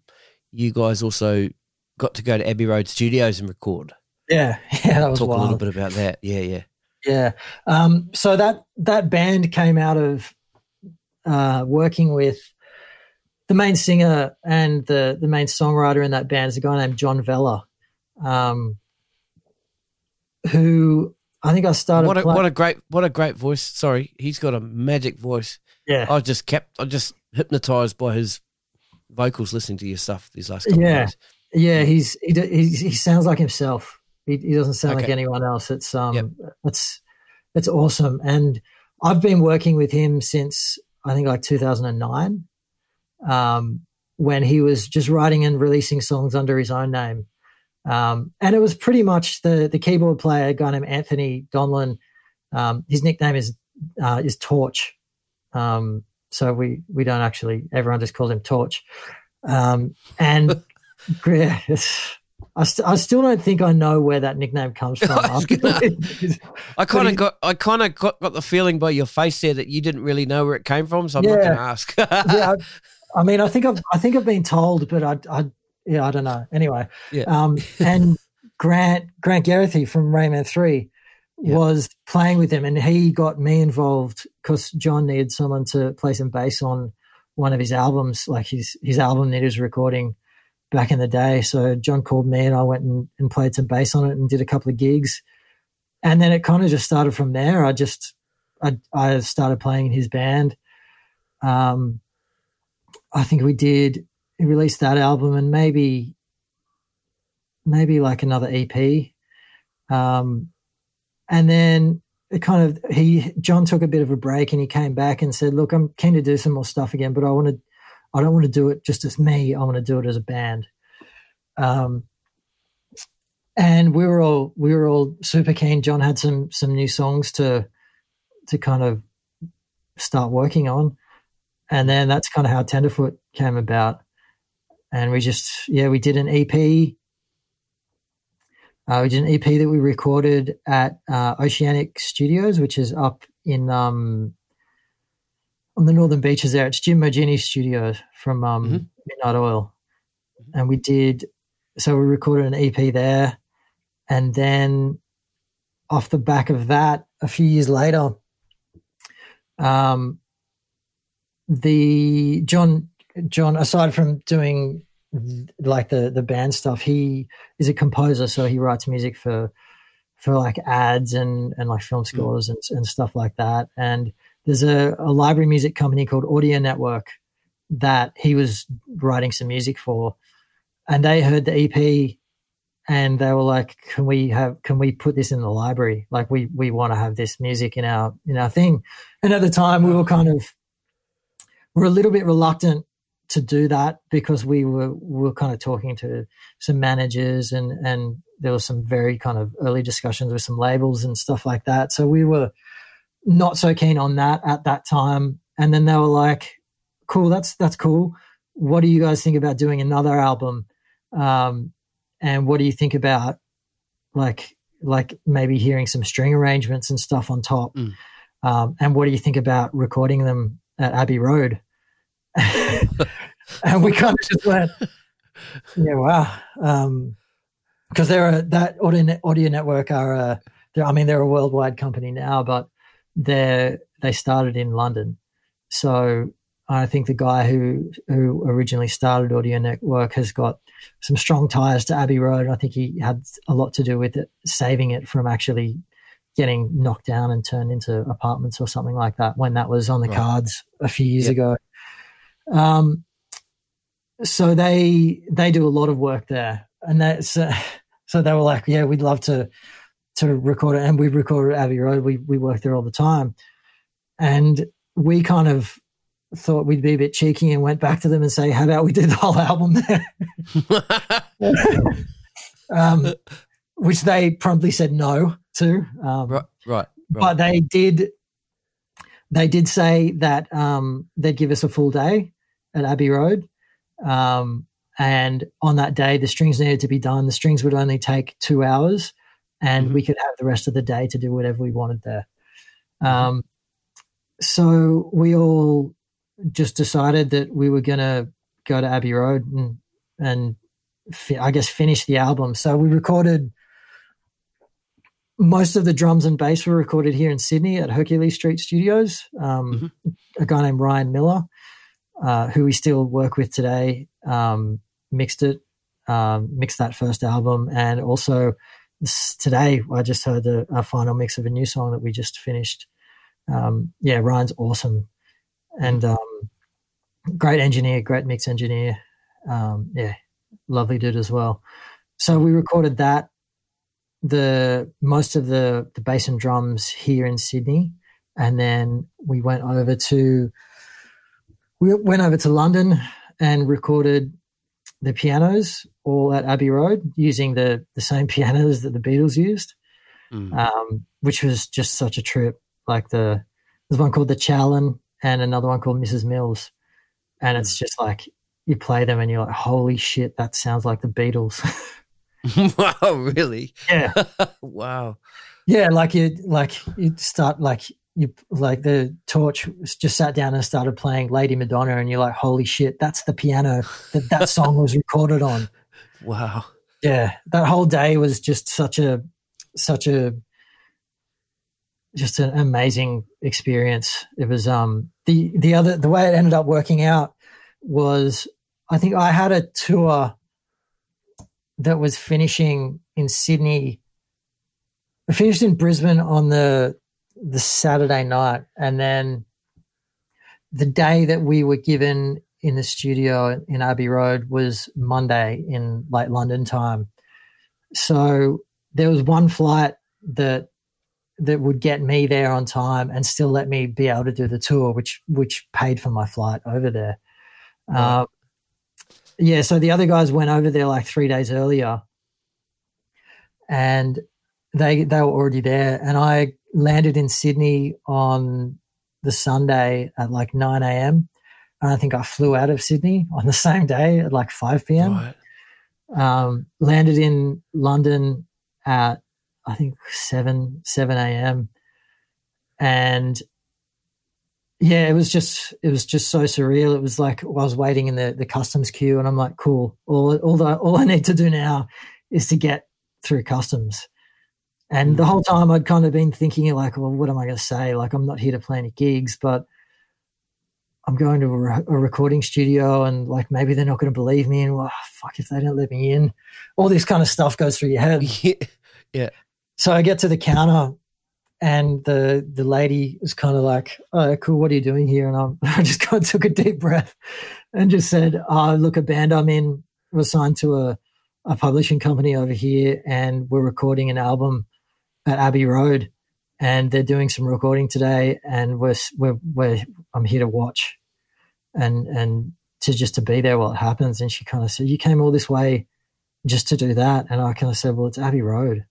you guys also got to go to Abbey Road Studios and record. yeah yeah that was Talk wild. a little bit about that. Yeah, yeah. Yeah. Um, so that that band came out of uh, working with the main singer and the the main songwriter in that band is a guy named John Vella, um, who I think I started. What a play- what a great what a great voice. Sorry, he's got a magic voice. yeah, I just kept I just hypnotized by his vocals listening to your stuff these last couple Yeah. of days. yeah. He's he he's, he sounds like himself. He, he doesn't sound like anyone else. It's um, Yep. it's it's awesome. And I've been working with him since I think like 2009, um, when he was just writing and releasing songs under his own name. Um, and it was pretty much the the keyboard player, a guy named Anthony Donlan. Um, his nickname is uh, is Torch. Um, so we we don't actually everyone just calls him Torch. Um, and <laughs> yeah, it's- <laughs> I, st- I still don't think I know where that nickname comes <laughs> from. <laughs> <laughs> I kind of got I kind of got, got the feeling by your face there that you didn't really know where it came from, so I'm not going to ask. yeah, I, I mean, I think I've I think I've been told, but I, I yeah, I don't know. Anyway, Yeah. um, and Grant Grant Garrethy from Ray Mann Three Yeah. was playing with him, and he got me involved because John needed someone to play some bass on one of his albums, like his his album that he was recording back in the day. So John called me, and I went and, and played some bass on it, and did a couple of gigs, and then it kind of just started from there. I just I I started playing in his band. Um, I think we did he released that album and maybe maybe like another EP. Um, and then it kind of he John took a bit of a break and he came back and said, "Look, I'm keen to do some more stuff again, but I want to I don't want to do it just as me. I want to do it as a band." Um, and we were all we were all super keen. John had some some new songs to to kind of start working on, and then that's kind of how Tenderfoot came about. And we just yeah we did an EP. Uh, we did an EP that we recorded at uh, Oceanic Studios, which is up in um, on the northern beaches there. It's Jim Moginie's studio from um, mm-hmm. Midnight Oil, and we did. So we recorded an EP there, and then off the back of that, a few years later, um, the John John, aside from doing like the the band stuff, he is a composer, so he writes music for for like ads and and like film mm. scores mm. and and stuff like that. And there's a, a library music company called Audio Network that he was writing some music for, and they heard the EP and they were like, "Can we have? Can we put this in the library? Like, we we want to have this music in our in our thing." And at the time, we were kind of we're a little bit reluctant to do that because we were we were kind of talking to some managers and and there was some very kind of early discussions with some labels and stuff like that. So we were not so keen on that at that time. And then they were like, "Cool, that's that's cool. What do you guys think about doing another album? Um, and what do you think about like like maybe hearing some string arrangements and stuff on top? Mm. Um, and what do you think about recording them at Abbey Road?" <laughs> and we kind of just went, yeah, wow. Um, because they're a, that audio, audio network are a, I mean, they're a worldwide company now, but they they started in London. So I think the guy who who originally started Audio Network has got some strong ties to Abbey Road. I think he had a lot to do with it, saving it from actually getting knocked down and turned into apartments or something like that when that was on the right. cards a few years yep. ago. Um, so they they do a lot of work there, and that's <laughs> uh, so they were like, yeah, we'd love to to record it, and we recorded Abbey Road. We we work there all the time, and we kind of thought we'd be a bit cheeky and went back to them and say, how about we do the whole album there? <laughs> <laughs> um, which they promptly said no to. Um, right, right, right, But they did. They did say that um, they'd give us a full day at Abbey Road. Um, and on that day, the strings needed to be done. The strings would only take two hours, and mm-hmm. we could have the rest of the day to do whatever we wanted there. Mm-hmm. Um, so we all just decided that we were going to go to Abbey Road and, and fi- I guess finish the album. So we recorded most of the drums and bass were recorded here in Sydney at Hercules Street Studios. Um, mm-hmm. A guy named Ryan Miller uh, who we still work with today, um, mixed it, um, mixed that first album, and also today I just heard the a final mix of a new song that we just finished. Um, yeah, Ryan's awesome, and um, great engineer, great mix engineer. Um, yeah, lovely dude as well. So we recorded that the most of the the bass and drums here in Sydney, and then we went over to we went over to London and recorded the pianos all at Abbey Road using the the same <laughs> pianos that the Beatles used, mm. um, which was just such a trip. Like the there's one called the Challen and another one called Mrs. Mills, and it's mm. just like you play them and you're like, holy shit, that sounds like the Beatles. <laughs> <laughs> wow, really? Yeah. wow. Yeah, like you like you start like you like the torch just sat down and started playing Lady Madonna, and you're like, holy shit, that's the piano that that <laughs> song was recorded on. Wow. Yeah, that whole day was just such a such a just an amazing experience. It was um the the other the way it ended up working out was I think I had a tour that was finishing in Sydney. I finished in Brisbane on the the Saturday night, and then the day that we were given in the studio in Abbey Road was Monday in late London time. So there was one flight that that would get me there on time and still let me be able to do the tour, which which paid for my flight over there. Um, yeah, so the other guys went over there like three days earlier, and they they were already there, and I landed in Sydney on the Sunday at like 9 a.m. And I think I flew out of Sydney <laughs> on the same day at like 5 p.m. Right. Um, landed in London at I think seven seven a.m. and yeah, it was just it was just so surreal. It was like I was waiting in the the customs queue, and I'm like, cool. All all the, all I need to do now is to get through customs. And the mm. whole time I'd kind of been thinking like, well, what am I going to say? Like, I'm not here to play any gigs, but I'm going to a, a recording studio and like maybe they're not going to believe me and well, fuck if they don't let me in. All this kind of stuff goes through your head. <laughs> Yeah. yeah. So I get to the counter and the the lady is kind of like, "Oh, cool. What are you doing here?" And I'm, <laughs> I just kind of took a deep breath and just said, "Oh, look, a band I'm in was signed to a a publishing company over here, and we're recording an album at Abbey Road, and they're doing some recording today, and we're we're, we're I'm here to watch, and and to just to be there while it happens." And she kind of said, "You came all this way." Just to do that, and I kind of said, "Well, it's Abbey Road,"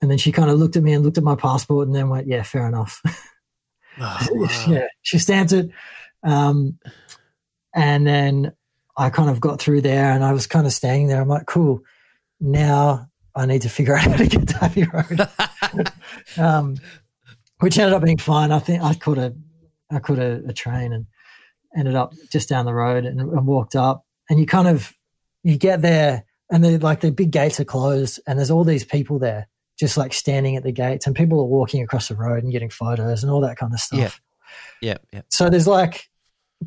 And then she kind of looked at me and looked at my passport and then went, yeah, fair enough. <laughs> Oh, wow. <laughs> yeah, she stamped it. Um, and then I kind of got through there and I was kind of standing there. I'm like, cool. Now I need to figure <laughs> out how to get to Abbey Road. <laughs> um, which ended up being fine. I think I caught a, I caught a, a train and ended up just down the road and, and walked up. And you kind of, you get there and the like the big gates are closed and there's all these people there just like standing at the gates and people are walking across the road and getting photos and all that kind of stuff. Yeah. Yeah. Yeah. So there's like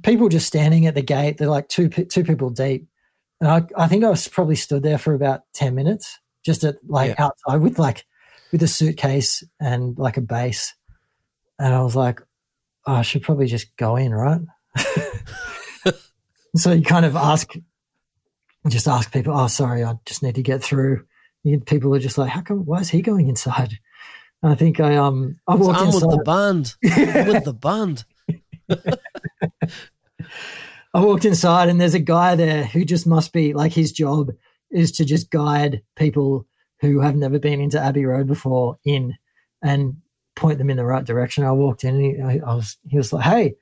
people just standing at the gate. They're like two two people deep, and I I think I was probably stood there for about ten minutes, just at like Yeah. outside with like with a suitcase and like a bass, and I was like, oh, I should probably just go in, right? <laughs> so you kind of ask, just ask people. Oh, sorry, I just need to get through. You, people are just like, how come? Why is he going inside? And I think I um I walked I'm inside. with the band. <laughs> I'm with the band. I walked inside and there's a guy there who just must be like his job is to just guide people who have never been into Abbey Road before in and point them in the right direction. I walked in and he, I, was he was like, "Hey,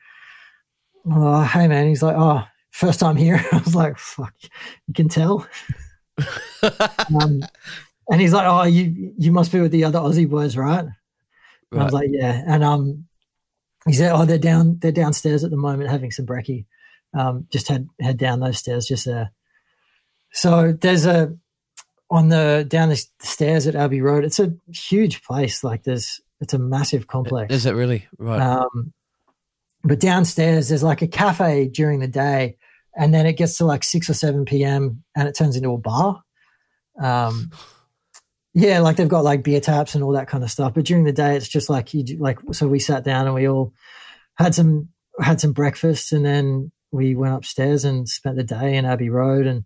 oh, hey man." He's like, "Oh, first time here." <laughs> I was like, "Fuck, you can tell." <laughs> um, and he's like, "Oh, you you must be with the other Aussie boys, right?" And I was like, "Yeah." And um, he said, "Oh, they're down they're downstairs at the moment having some brekkie." Um, just head head down those stairs just there. So there's a on the down the stairs at Abbey Road. It's a huge place. Like there's it's a massive complex. Is it really? Right. Um, but downstairs, there's like a cafe during the day, and then it gets to like six or seven p.m. and it turns into a bar. Um, yeah, like they've got like beer taps and all that kind of stuff. But during the day, it's just like you do, like. So we sat down and we all had some had some breakfast, and then we went upstairs and spent the day in Abbey Road. And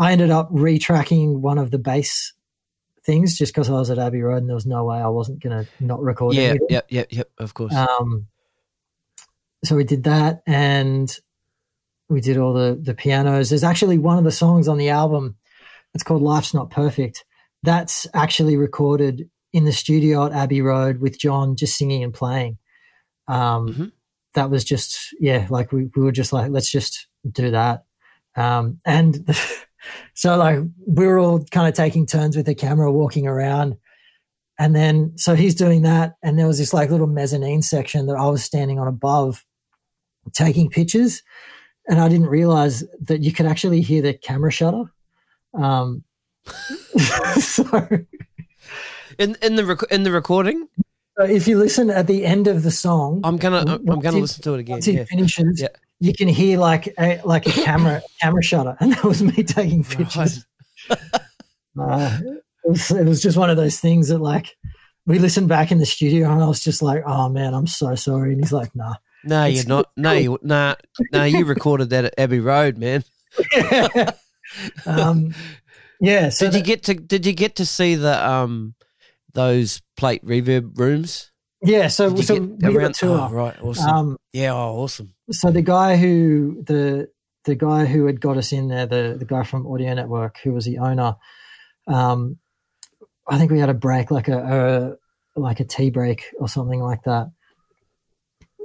I ended up retracking one of the bass things just because I was at Abbey Road and there was no way I wasn't going to not record yeah. anything. Yeah. Yeah. Yeah. Of course. Um, so we did that, and we did all the the pianos. There's actually one of the songs on the album. It's called "Life's Not Perfect." That's actually recorded in the studio at Abbey Road with John just singing and playing. Um, Mhm. That was just yeah, like we, we were just like let's just do that. Um, and <laughs> so like we were all kind of taking turns with the camera, walking around. And then, so he's doing that. And there was this like little mezzanine section that I was standing on above taking pictures. And I didn't realize that you could actually hear the camera shutter. Um, <laughs> so, in in the rec- in the recording, if you listen at the end of the song, I'm gonna I'm, I'm gonna he- listen to it again. once he Yeah. finishes, Yeah. You can hear like a, like a camera <laughs> camera shutter. And that was me taking pictures. <laughs> Uh, it, was, it was just one of those things that like we listened back in the studio and I was just like, oh man, I'm so sorry. And he's like, nah. No, you're not. No, you, nah, nah. You <laughs> recorded that at Abbey Road, man. um, yeah. So did you get to? Did you get to see the um those plate reverb rooms? Yeah. So, so we got a tour. Oh, right, awesome. Um, yeah, oh, awesome. so the guy who the the guy who had got us in there, the the guy from Audio Network, who was the owner, um, I think we had a break, like a, a like a tea break or something like that.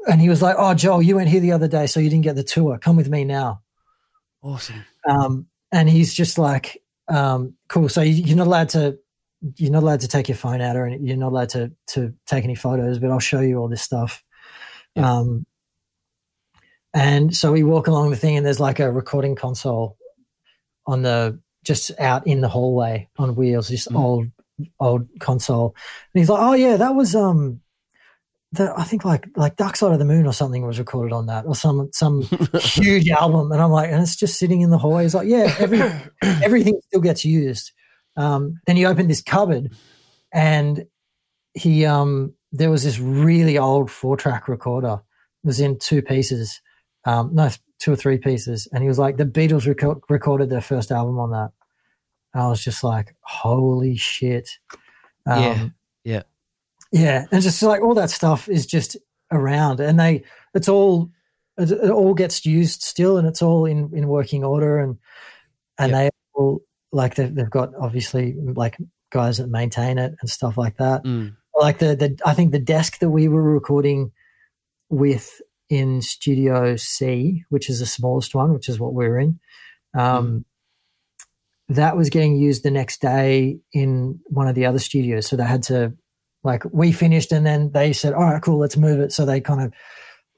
And he was like, "Oh, Joel, you went here the other day, so you didn't get the tour. Come with me now." Awesome. Um, and he's just like, um, "Cool. So you're not allowed to you're not allowed to take your phone out or you're not allowed to to take any photos, but I'll show you all this stuff. Yeah. Um, and so we walk along the thing, and there's like a recording console on the just out in the hallway on wheels, this mm. old old console. And he's like, "Oh yeah, that was um the, I think like like Dark Side of the Moon or something was recorded on that, or some some <laughs> huge album. And I'm like, and it's just sitting in the hallway. He's like, yeah, every <coughs> everything still gets used. Um, then he opened this cupboard, and he um there was this really old four track recorder. It was in two pieces, um, no, two or three pieces, and he was like, the Beatles rec- recorded their first album on that. And I was just like, holy shit. Um, yeah, yeah. Yeah, and just like all that stuff is just around, and they it's all it, it all gets used still, and it's all in in working order, and and yep. they all like they've, they've got obviously like guys that maintain it and stuff like that. Mm. Like the the I think the desk that we were recording with in Studio C, which is the smallest one, which is what we're in. Um, mm. That was getting used the next day in one of the other studios, so they had to like we finished and then they said, all right, cool, let's move it. So they kind of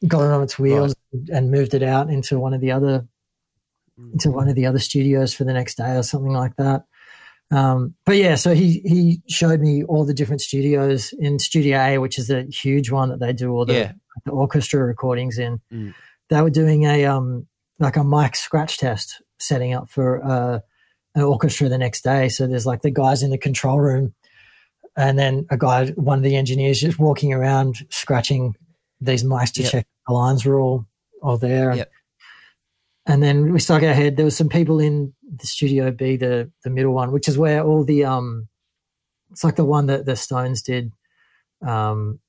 got it on its wheels right. and moved it out into one of the other into one of the other studios for the next day or something like that. Um, but yeah, so he he showed me all the different studios in Studio A, which is a huge one that they do all the, yeah. the orchestra recordings in. Mm. They were doing a um like a mic scratch test, setting up for uh, an orchestra the next day. So there's like the guys in the control room and then a guy, one of the engineers, just walking around scratching these mice to yep. check the lines were all all there. Yep. And then we stuck our head. There was some people in the studio B, the the middle one, which is where all the um, it's like the one that the Stones did, um,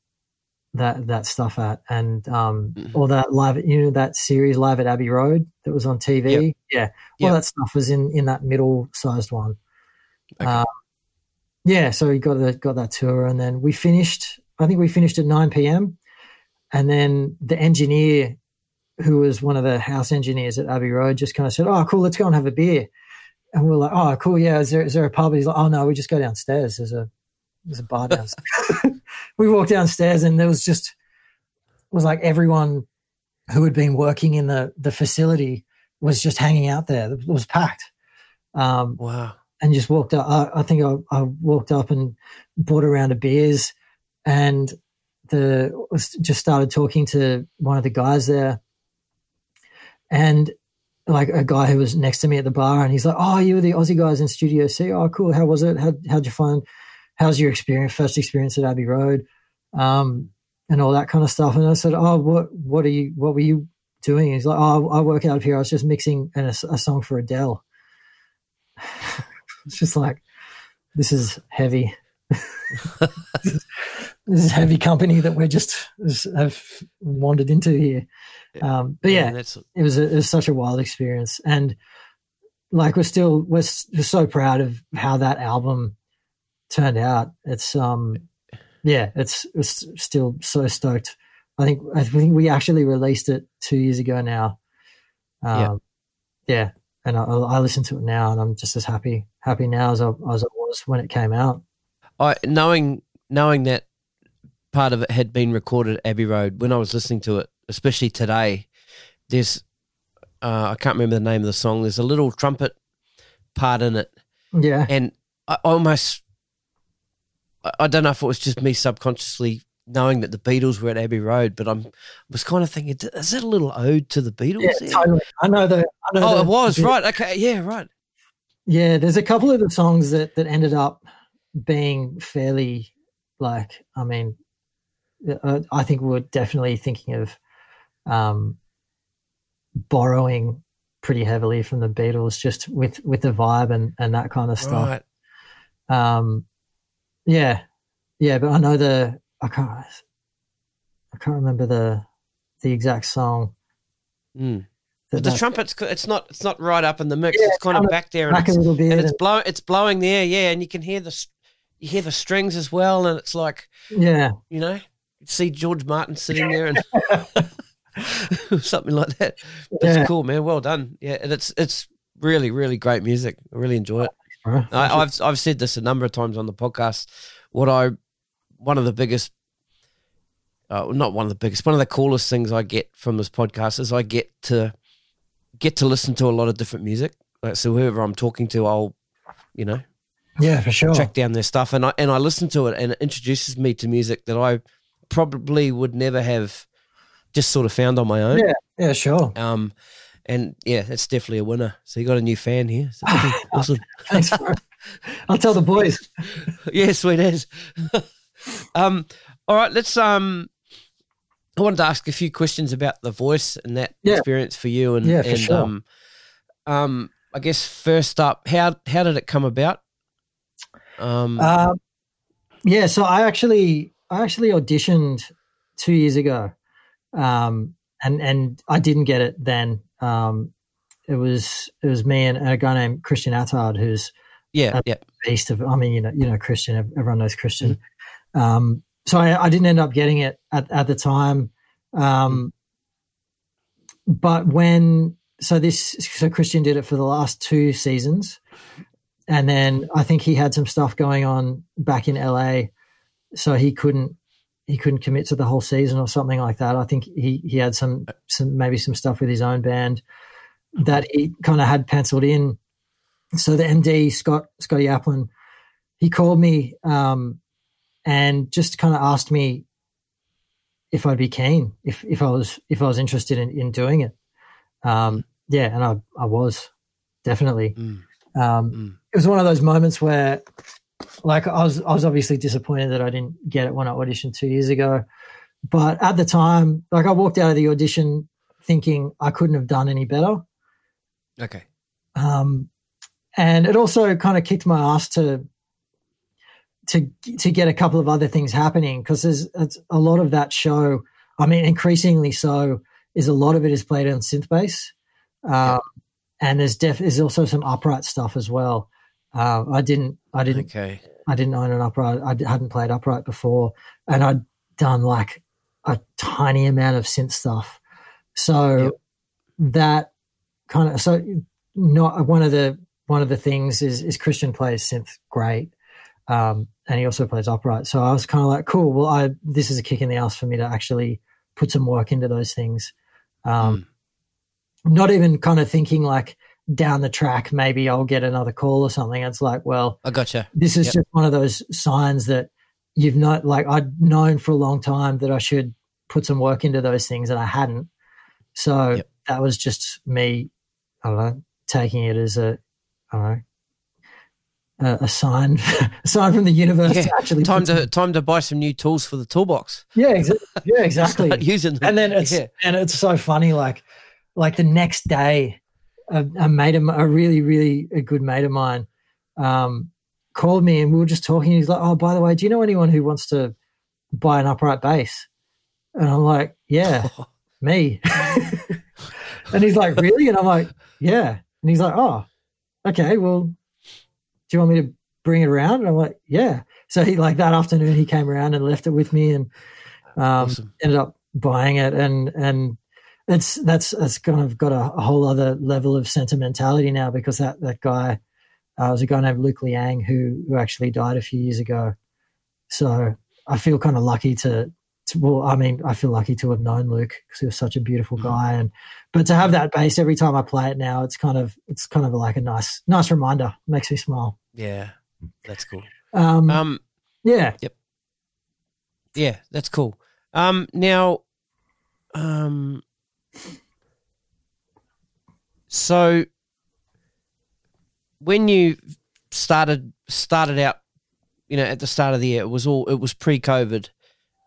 that that stuff at, and um, mm-hmm. all that live, you know, that series live at Abbey Road that was on TV. Yep. Yeah, all that stuff was in in that middle sized one. Okay. Um, yeah, so we got the, got that tour, and then we finished. I think we finished at nine p.m. And then the engineer, who was one of the house engineers at Abbey Road, just kind of said, "Oh, cool, let's go and have a beer." And we are like, "Oh, cool, yeah. Is there is there a pub?" He's like, "Oh no, we just go downstairs. There's a there's a bar downstairs." <laughs> we walked downstairs, and there was just was like everyone who had been working in the the facility was just hanging out there. It was packed. Um, wow and just walked up. I, I think I, I, walked up and bought a round of beers and the just started talking to one of the guys there and like a guy who was next to me at the bar and he's like, Oh, you were the Aussie guys in Studio C. Oh, cool. How was it? How, how'd you find, how's your experience, first experience at Abbey Road? Um, and all that kind of stuff. And I said, Oh, what, what are you, what were you doing? he's like, Oh, I work out of here. I was just mixing a, a song for Adele. <laughs> It's just like, this is heavy. <laughs> this is heavy company that we're just have wandered into here. Um, but yeah, it was a, it was such a wild experience, and like we're still we're, we're so proud of how that album turned out. It's um, yeah, it's it's still so stoked. I think I think we actually released it two years ago now. Um, yeah. yeah, and I, I listen to it now, and I'm just as happy happy now as I, as I was when it came out. I knowing knowing that part of it had been recorded at Abbey Road when I was listening to it, especially today. There's uh, I can't remember the name of the song. There's a little trumpet part in it. Yeah, and I almost I don't know if it was just me subconsciously knowing that the Beatles were at Abbey Road, but I'm was kind of thinking, is that a little ode to the Beatles? Yeah, totally. I know that. I know oh, the, it was right. Okay, yeah, right. Yeah, there's a couple of the songs that that ended up being fairly like. I mean, uh, I think we're definitely thinking of um, borrowing pretty heavily from the Beatles, just with with the vibe and and that kind of stuff. Right. Um, yeah, yeah, but I know the I can't I can't remember the the exact song. Mm the, the trumpet's it's not it's not right up in the mix. Yeah, it's kind, of back there, and it's, and it's blowing it's blowing there, yeah, and you can hear the you hear the strings as well, and it's like yeah, you know, you see George Martin sitting there and <laughs> <laughs> something like that. That's yeah. cool, man. Well done. Yeah, and it's it's really really great music. I really enjoy it. bro. I, I've I've said this a number of times on the podcast. What I one of the biggest, uh, not one of the biggest, one of the coolest things I get from this podcast is I get to get to listen to a lot of different music. Like, so whoever I'm talking to, I'll you know yeah, for sure. track down their stuff, and I and I listen to it, and it introduces me to music that I probably would never have just sort of found on my own. Yeah, yeah, sure. Um, and yeah, it's definitely a winner. So you got a new fan here. So, <laughs> awesome. Thanks, bro. I'll tell the boys. <laughs> yeah, sweet as. <laughs> um, all right, let's. Um, I wanted to ask a few questions about the voice and that Yeah. experience for you, and Yeah, for and sure. um, um, I guess first up, how how did it come about? Um, Um, yeah, so I actually I actually auditioned two years ago, um, and and I didn't get it then. Um, it was it was me and, a guy named Christian Attard, who's yeah, yeah, beast of. I mean, you know, you know Christian. Everyone knows Christian. Um, so I, I didn't end up getting it at, at the time. Um, but when so this so Christian did it for the last two seasons, and then I think he had some stuff going on back in LA, so he couldn't he couldn't commit to the whole season or something like that. I think he he had some some maybe some stuff with his own band that he kind of had penciled in. So the MD Scott Scotty Aplin, he called me um, and just kind of asked me if I'd be keen if if I was if I was interested in, in doing it. Um, yeah, and I I was definitely. Mm. Um, Mm. It was one of those moments where, like, I was I was obviously disappointed that I didn't get it when I auditioned two years ago, but at the time, like, I walked out of the audition thinking I couldn't have done any better. okay, Um, and it also kind of kicked my ass to to to get a couple of other things happening because there's it's, a lot of that show. I mean, increasingly so is a lot of it is played on synth bass, um, and there's def there's also some upright stuff as well. Uh, I didn't I didn't okay, I didn't own an upright. I hadn't played upright before, and I'd done like a tiny amount of synth stuff. So Yep. that kind of so not one of the one of the things is is Christian plays synth great, um, and he also plays upright. So I was kind of like, cool. Well, I this is a kick in the ass for me to actually put some work into those things. Um, Mm. Not even kind of thinking like down the track, maybe I'll get another call or something. It's like, well, I gotcha. this is Yep. just one of those signs that you've not like I'd known for a long time that I should put some work into those things and I hadn't. So Yep. that was just me, I don't know, taking it as a, I don't know, a, a sign, <laughs> a sign from the universe Yeah, to actually Time to time to buy some new tools for the toolbox. yeah, exa- yeah, <laughs> exactly. Using them. and then it's yeah, and it's so funny like like the next day a, a mate of a really really a good mate of mine um called me and we were just talking. He's like oh by the way do you know anyone who wants to buy an upright bass? And i'm like yeah <laughs> me. <laughs> And he's like really? And i'm like yeah. And he's like oh okay well do you want me to bring it around? And i'm like yeah. So he like that afternoon he came around and left it with me and um awesome. ended up buying it. And and it's that's that's kind of got a, a whole other level of sentimentality now because that that guy uh, was a guy named Luke Liang who who actually died a few years ago. So I feel kind of lucky to, to well, I mean, I feel lucky to have known Luke because he was such a beautiful Mhm. guy, and but to have that bass every time I play it now, it's kind of it's kind of like a nice nice reminder. Makes me smile. Yeah, that's cool. Um, Um, yeah, yeah, that's cool. Um, now, um, so when you started started out, you know, at the start of the year, it was all it was pre-COVID.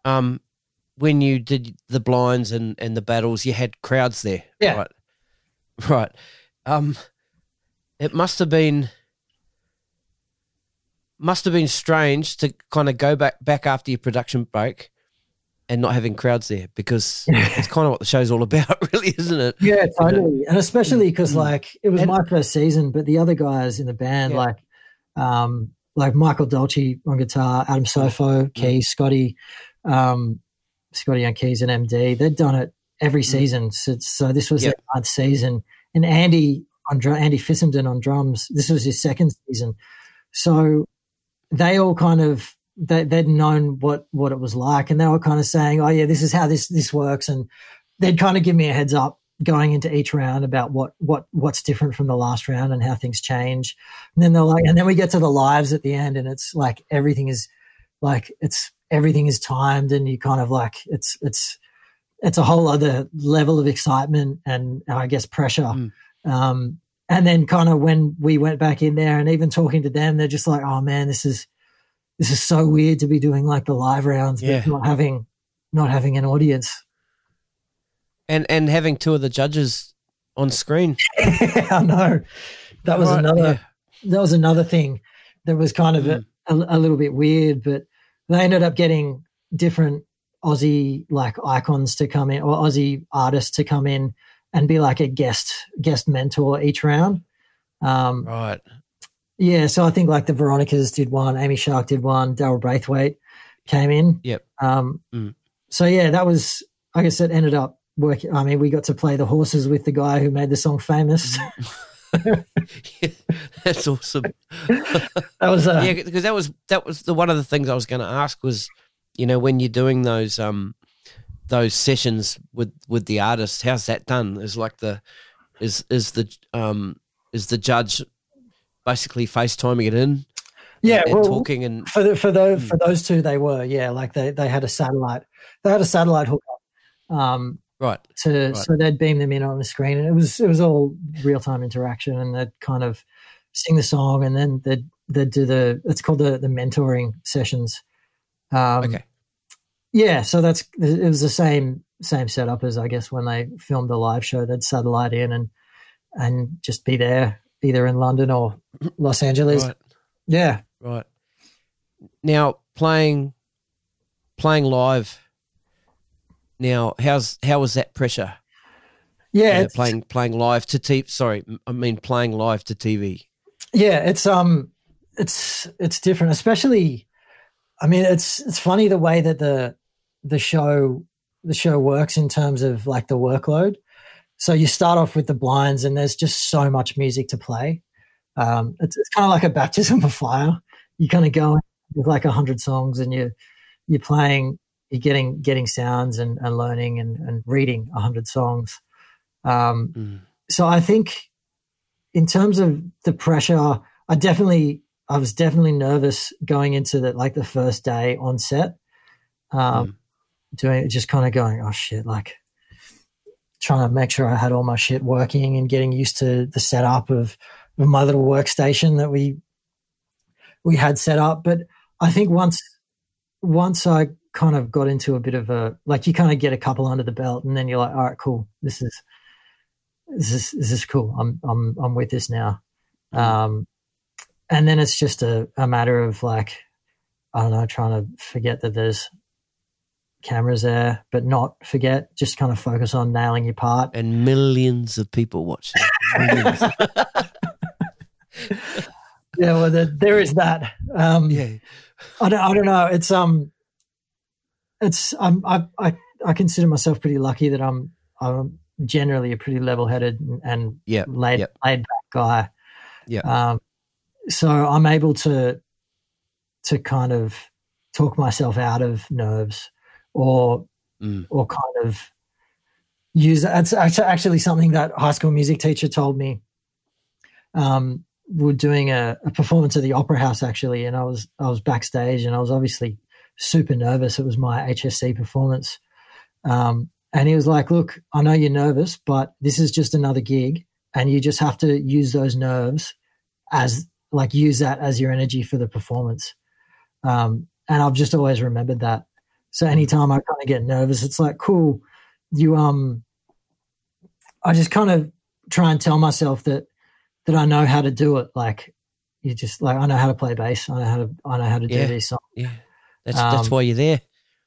Um, when you did the blinds and and the battles, you had crowds there, Yeah. right? Right. Um, it must have been must have been strange to kind of go back back after your production break and not having crowds there because <laughs> it's kind of what the show's all about, <laughs> really, isn't it? Yeah, totally, and especially because Mm. like it was And- my first season, but the other guys in the band, Yeah. like, um, like Michael Dolce on guitar, Adam Sofo, Mm. keys, Scotty, um, Scotty on keys and MD, they'd done it every Mm. season. So, so this was Yep. their ninth season, and Andy on drum, Andy Fissenden on drums. This was his second season, so they all kind of they, they'd known what what it was like, and they were kind of saying, "Oh yeah, this is how this this works," and they'd kind of give me a heads up going into each round about what what what's different from the last round and how things change. And then they're like, and then we get to the lives at the end, and it's like everything is like it's everything is timed, and you kind of like it's it's it's a whole other level of excitement and I guess pressure. Mm. Um, and then kind of when we went back in there and even talking to them, they're just like, oh man, this is this is so weird to be doing like the live rounds, yeah. but not having not having an audience. And and having two of the judges on screen. <laughs> I know. That was right, another yeah. that was another thing that was kind of mm. a, a, a little bit weird, but they ended up getting different Aussie like icons to come in or Aussie artists to come in and be like a guest guest mentor each round. Um, right. Yeah, so I think like the Veronicas did one, Amy Shark did one, Daryl Braithwaite came in. Yep. Um, mm. So yeah, that was I guess it ended up working. I mean, we got to play the horses with the guy who made the song famous. <laughs> yeah, that's awesome. <laughs> that was uh, yeah, because that was that was the one of the things I was going to ask was you know, when you're doing those um those sessions with with the artist, how's that done? Is like the is is the um is the judge basically FaceTiming it in? Yeah, and, well, talking and for the, for those hmm. for those two, they were yeah, like they they had a satellite, they had a satellite hookup, um, right? To right. so they'd beam them in on the screen, and it was it was all real time interaction, and they'd kind of sing the song, and then they'd they'd do the it's called the the mentoring sessions, um, okay. Yeah, so that's it was the same same setup as I guess when they filmed the live show. They'd satellite in and and just be there either in London or Los Angeles. Right. Yeah. Right. Now playing playing live. Now, how's how was that pressure? Yeah, playing playing live to TV. Sorry, I mean playing live to TV. Yeah, it's um, it's it's different, especially I mean, it's it's funny the way that the the show the show works in terms of like the workload. So you start off with the blinds, and there's just so much music to play. Um, it's, it's kind of like a baptism of fire. You kind of go with like a hundred songs, and you you're playing, you're getting getting sounds and, and learning and, and reading a hundred songs. Um, mm. So I think in terms of the pressure, I definitely I was definitely nervous going into the like the first day on set. Um, mm. doing just kind of going, oh shit, like trying to make sure I had all my shit working and getting used to the setup of, of my little workstation that we we had set up. But I think once once I kind of got into a bit of a like you kind of get a couple under the belt and then you're like, all right, cool, this is this is this is cool. I'm I'm I'm with this now. Mm. Um, and then it's just a, a matter of like I don't know, trying to forget that there's cameras there, but not forget, just kind of focus on nailing your part. And millions of people watching. <laughs> yeah, well, the, there is that. Um, yeah, I don't, I don't know. It's um, it's I'm I I I consider myself pretty lucky that I'm I'm generally a pretty level-headed and yep, laid yep. laid back guy. Yeah. Um, so I'm able to to kind of talk myself out of nerves or mm. or kind of use that's actually something that high school music teacher told me um, we're doing a, a, performance at the opera house actually and i was i was backstage and i was obviously super nervous it was my hsc performance um, and he was like look i know you're nervous but this is just another gig and you just have to use those nerves as like use that as your energy for the performance. Um, and I've just always remembered that. So anytime I kind of get nervous, it's like, cool, you, um, I just kind of try and tell myself that, that I know how to do it. Like you just like, I know how to play bass. I know how to, I know how to yeah, do these songs. Yeah. That's, um, that's why you're there.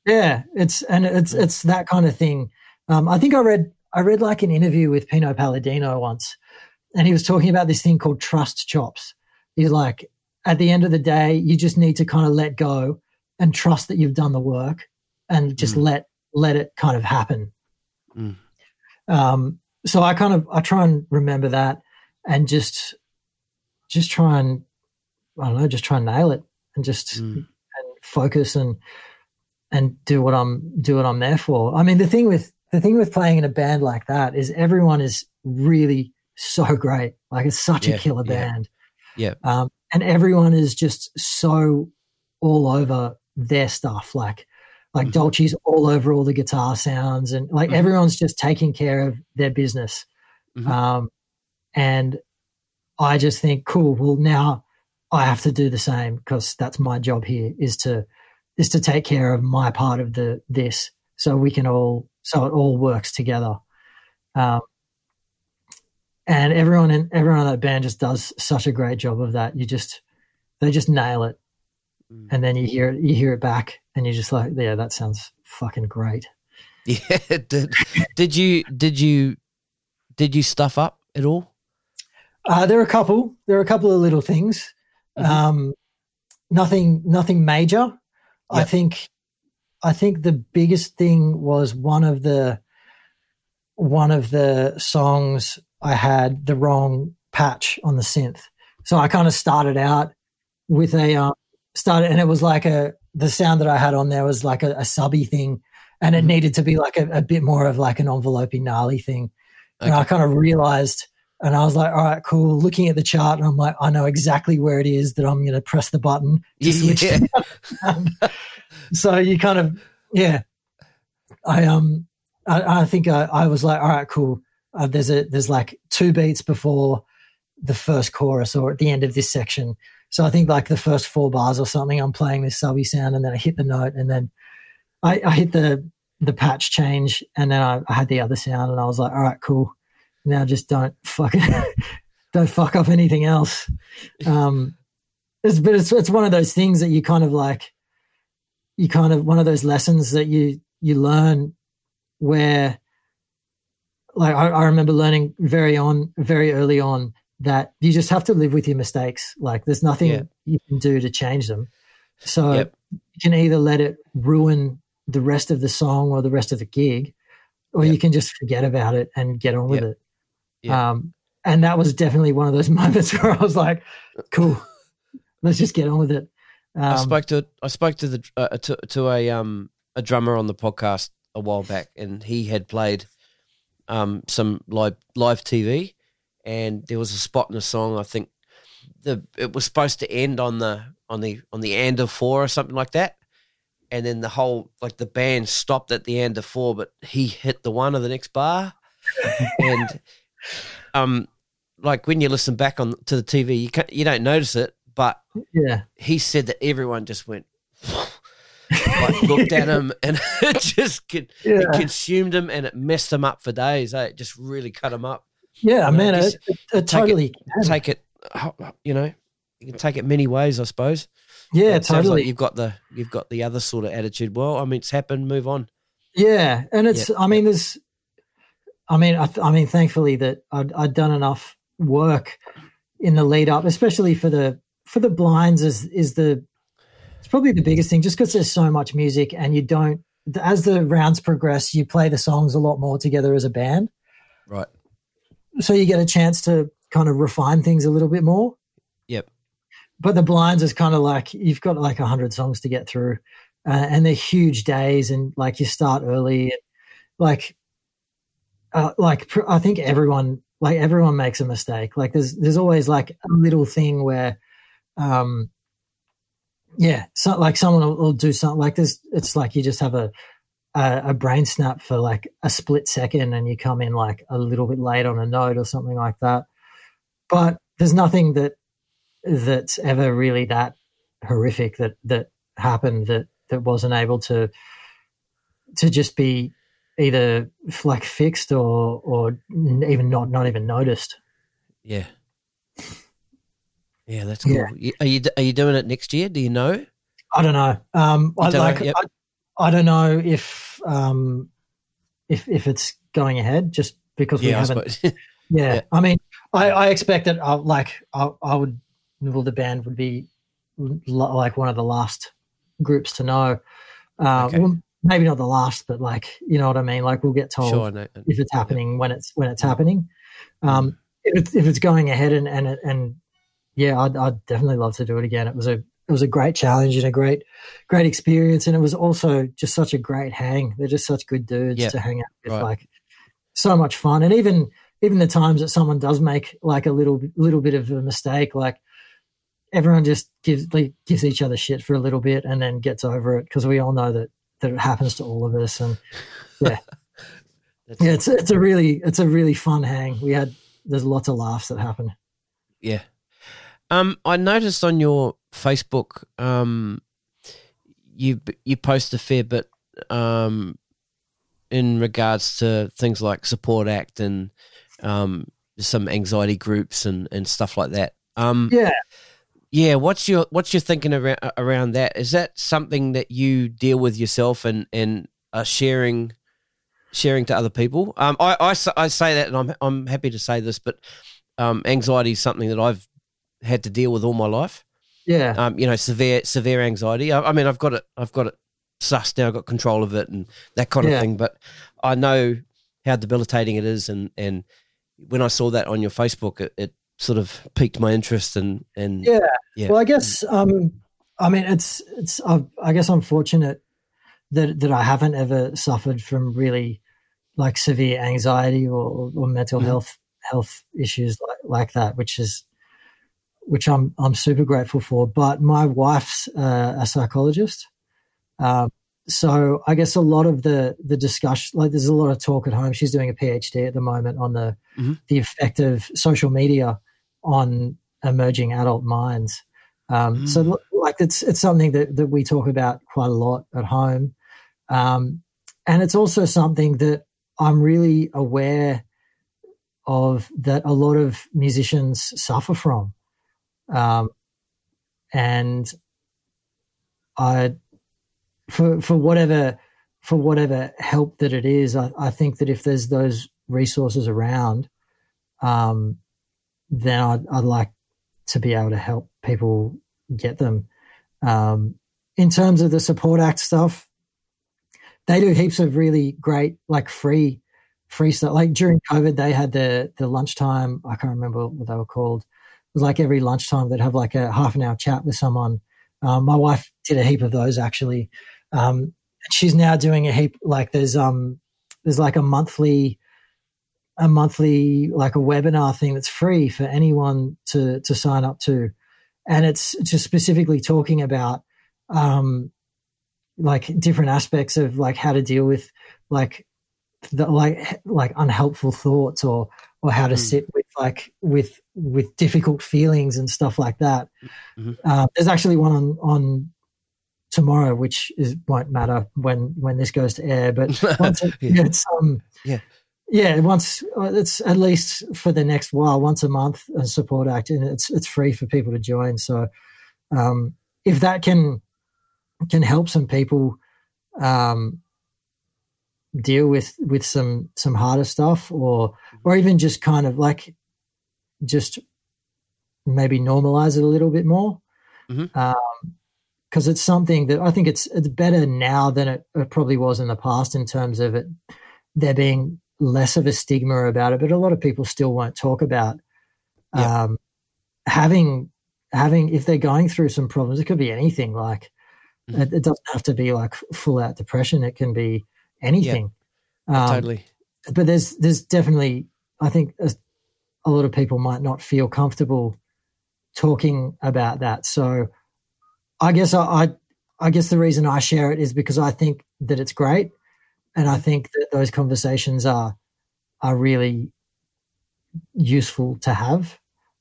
Yeah. It's, and it's, it's that kind of thing. Um, I think I read, I read like an interview with Pino Palladino once, and he was talking about this thing called trust chops He's like at the end of the day, you just need to kind of let go and trust that you've done the work and just mm. let let it kind of happen. Mm. Um, so I kind of I try and remember that, and just just try and I don't know, just try and nail it and just Mm. and focus and and do what I'm do what I'm there for. I mean, the thing with the thing with playing in a band like that is everyone is really so great. Like it's such Yeah, a killer yeah. band. Yeah. Um, and everyone is just so all over their stuff. Like like Mhm. Dolce's all over all the guitar sounds and like Mhm. everyone's just taking care of their business. Mhm. Um, and I just think, cool. Well, now I have to do the same because that's my job here is to is to take care of my part of the this, so we can all so it all works together. Um, and everyone in everyone in that band just does such a great job of that. You just they just nail it, Mm. and then you hear it, you hear it back, and you're just like, yeah, that sounds fucking great. <laughs> Yeah. Did, did you did you did you stuff up at all? Uh, there are a couple. There are a couple of little things. Mhm. Um, nothing, nothing major. I think. I think the biggest thing was one of the one of the songs I had the wrong patch on the synth, so I kind of started out with a um, started, and it was like a the sound that I had on there was like a, a subby thing, and it Mhm. needed to be like a, a bit more of like an envelopey gnarly thing. And I kind of realized, and I was like, all right, cool. Looking at the chart, and I'm like, I know exactly where it is that I'm going to press the button to switch. Yeah. <laughs> <laughs> so you kind of, yeah. I um, I, I think I, I was like, all right, cool. Uh, there's a there's like two beats before the first chorus or at the end of this section. So I think like the first four bars or something, I'm playing this subby sound, and then I hit the note, and then I, I hit the the patch change, and then I, I had the other sound, and I was like, all right, cool. Now just don't fucking <laughs> don't fuck up anything else. Um, it's but it's it's one of those things that you kind of like, you kind of one of those lessons that you you learn where, like I, I remember learning very on very early on that you just have to live with your mistakes. Like there's nothing Yeah. you can do to change them. So Yep. you can either let it ruin the rest of the song or the rest of the gig, or Yep. you can just forget about it and get on with Yep. it. Um, and that was definitely one of those <laughs> moments where I was like, "Cool, let's just get on with it." Um, I spoke to I spoke to the uh, to to a um a drummer on the podcast a while back, and he had played um some live live TV, and there was a spot in the song. I think the it was supposed to end on the on the on the end of four or something like that, and then the whole like the band stopped at the end of four, but he hit the one of the next bar, <laughs> and um like when you listen back on to the TV, you can't, you don't notice it, but yeah, he said that everyone just went like looked at him <laughs> and <laughs> it just con- yeah, it consumed him and it messed him up for days. Eh? It just really cut him up. Yeah, I man, it, it, it totally, can. Take it, you know, you can take it many ways, I suppose. yeah, It totally. Like you've got the you've got the other sort of attitude. Well, I mean, it's happened. Move on. Yeah, and it's. I mean, there's. I mean, I, I mean, thankfully that I'd, I'd done enough work in the lead up, especially for the for the blinds. Is is the it's probably the biggest thing, just because there's so much music, and you don't. As the rounds progress, you play the songs a lot more together as a band, Right. So you get a chance to kind of refine things a little bit more. Yep. But the blinds is kind of like you've got like a hundred songs to get through, uh, and they're huge days, and like you start early, and like, uh, like pr- I think everyone, like everyone makes a mistake. Like there's there's always like a little thing where, um, yeah, so like someone will, will do something like this. It's like you just have a, a a brain snap for like a split second, and you come in like a little bit late on a note or something like that. But there's nothing that that's ever really that horrific that that happened that that wasn't able to to just be either like fixed or or even not not even noticed. Yeah. Yeah, that's cool. Yeah. Are you are you doing it next year? Do you know? I don't know. Um, I You don't know, like. yep. I, I don't know if um, if if it's going ahead just because we Yeah, haven't. suppose. <laughs> Yeah. Yeah. I mean, I, I expect that. I, like, I, I would. Well, the band would be like one of the last groups to know. Uh, Okay. well, maybe not the last, but like, you know what I mean. Like, we'll get told sure, I know. if it's happening when it's when it's happening. Um, if it's, if it's going ahead and and and yeah, I'd, I'd definitely love to do it again. It was a it was a great challenge and a great great experience, and it was also just such a great hang. They're just such good dudes Yeah, to hang out with, right. like so much fun, and even even the times that someone does make like a little little bit of a mistake, like everyone just gives like, gives each other shit for a little bit and then gets over it because we all know that that it happens to all of us, and <laughs> That's- yeah, it's it's a really it's a really fun hang. We had there's lots of laughs that happen. Yeah. Um, I noticed on your Facebook, um, you you post a fair bit, um, in regards to things like Support Act and um, some anxiety groups and, and stuff like that. Um, Yeah, yeah. What's your what's your thinking around around that? Is that something that you deal with yourself and and are sharing sharing to other people? Um, I, I I say that, and I'm I'm happy to say this, but um, anxiety is something that I've had to deal with all my life. yeah, Um, you know, severe severe anxiety. I, I mean, I've got it. I've got it sussed now. I've got control of it and that kind of thing. But I know how debilitating it is, and and when I saw that on your Facebook, it, it sort of piqued my interest and and yeah. Yeah. Well, I guess um, I mean it's it's i I guess I'm fortunate that that I haven't ever suffered from really like severe anxiety or, or mental Mhm. health health issues like, like that, which is which I'm I'm super grateful for. But my wife's uh, a psychologist, um, so I guess a lot of the the discussion, like there's a lot of talk at home. She's doing a PhD at the moment on the Mhm. the effect of social media on emerging adult minds. Um, So Mm. like it's it's something that that we talk about quite a lot at home, um, and it's also something that I'm really aware of that a lot of musicians suffer from. Um, and I, for, for whatever, for whatever help that it is, I, I think that if there's those resources around, um, then I'd, I'd like to be able to help people get them. Um, in terms of the support act stuff, they do heaps of really great, like free free stuff. Like during COVID, they had the the lunchtime. I can't remember what they were called. Like every lunchtime they'd have like a half an hour chat with someone. Um, my wife did a heap of those actually. Um, she's now doing a heap. Like there's um there's like a monthly a monthly like a webinar thing that's free for anyone to to sign up to, and it's just specifically talking about um like different aspects of like how to deal with like the like like unhelpful thoughts or or how to Mm. sit with like with with difficult feelings and stuff like that. Mhm. Uh, there's actually one on on tomorrow, which is won't matter when when this goes to air, but <laughs> once it, Yeah. it's um Yeah. yeah once uh, it's at least for the next while once a month a support act and it's it's free for people to join so um if that can can help some people um deal with with some some harder stuff or or even just kind of like just maybe normalize it a little bit more Mhm. um because it's something that I think it's it's better now than it, it probably was in the past in terms of it there being less of a stigma about it, but a lot of people still won't talk about Yeah. um, having having if they're going through some problems. It could be anything. Like Mhm. it, it doesn't have to be like full out depression. It can be anything. Um, totally. but there's there's definitely I think a, a lot of people might not feel comfortable talking about that. So I guess I, I I guess the reason I share it is because I think that it's great, and I think that those conversations are are really useful to have.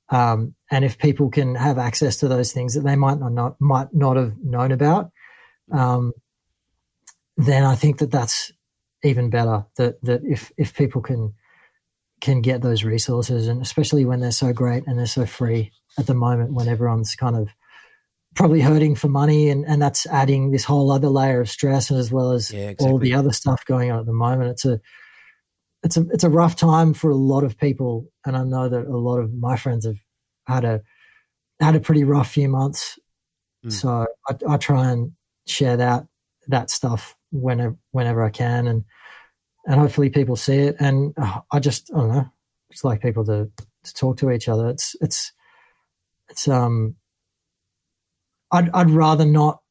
Um, and if people can have access to those things that they might not, not might not have known about, um, then I think that that's even better. That that if if people can can get those resources, and especially when they're so great and they're so free at the moment, when everyone's kind of probably hurting for money, and and that's adding this whole other layer of stress, as well as Yeah, all the other stuff going on at the moment. It's a it's a it's a rough time for a lot of people, and I know that a lot of my friends have had a had a pretty rough few months. Mm. So I, I try and share that that stuff whenever whenever I can, and and hopefully people see it. And uh, I just I don't know, just like people to to talk to each other. It's it's it's um. I'd I'd rather not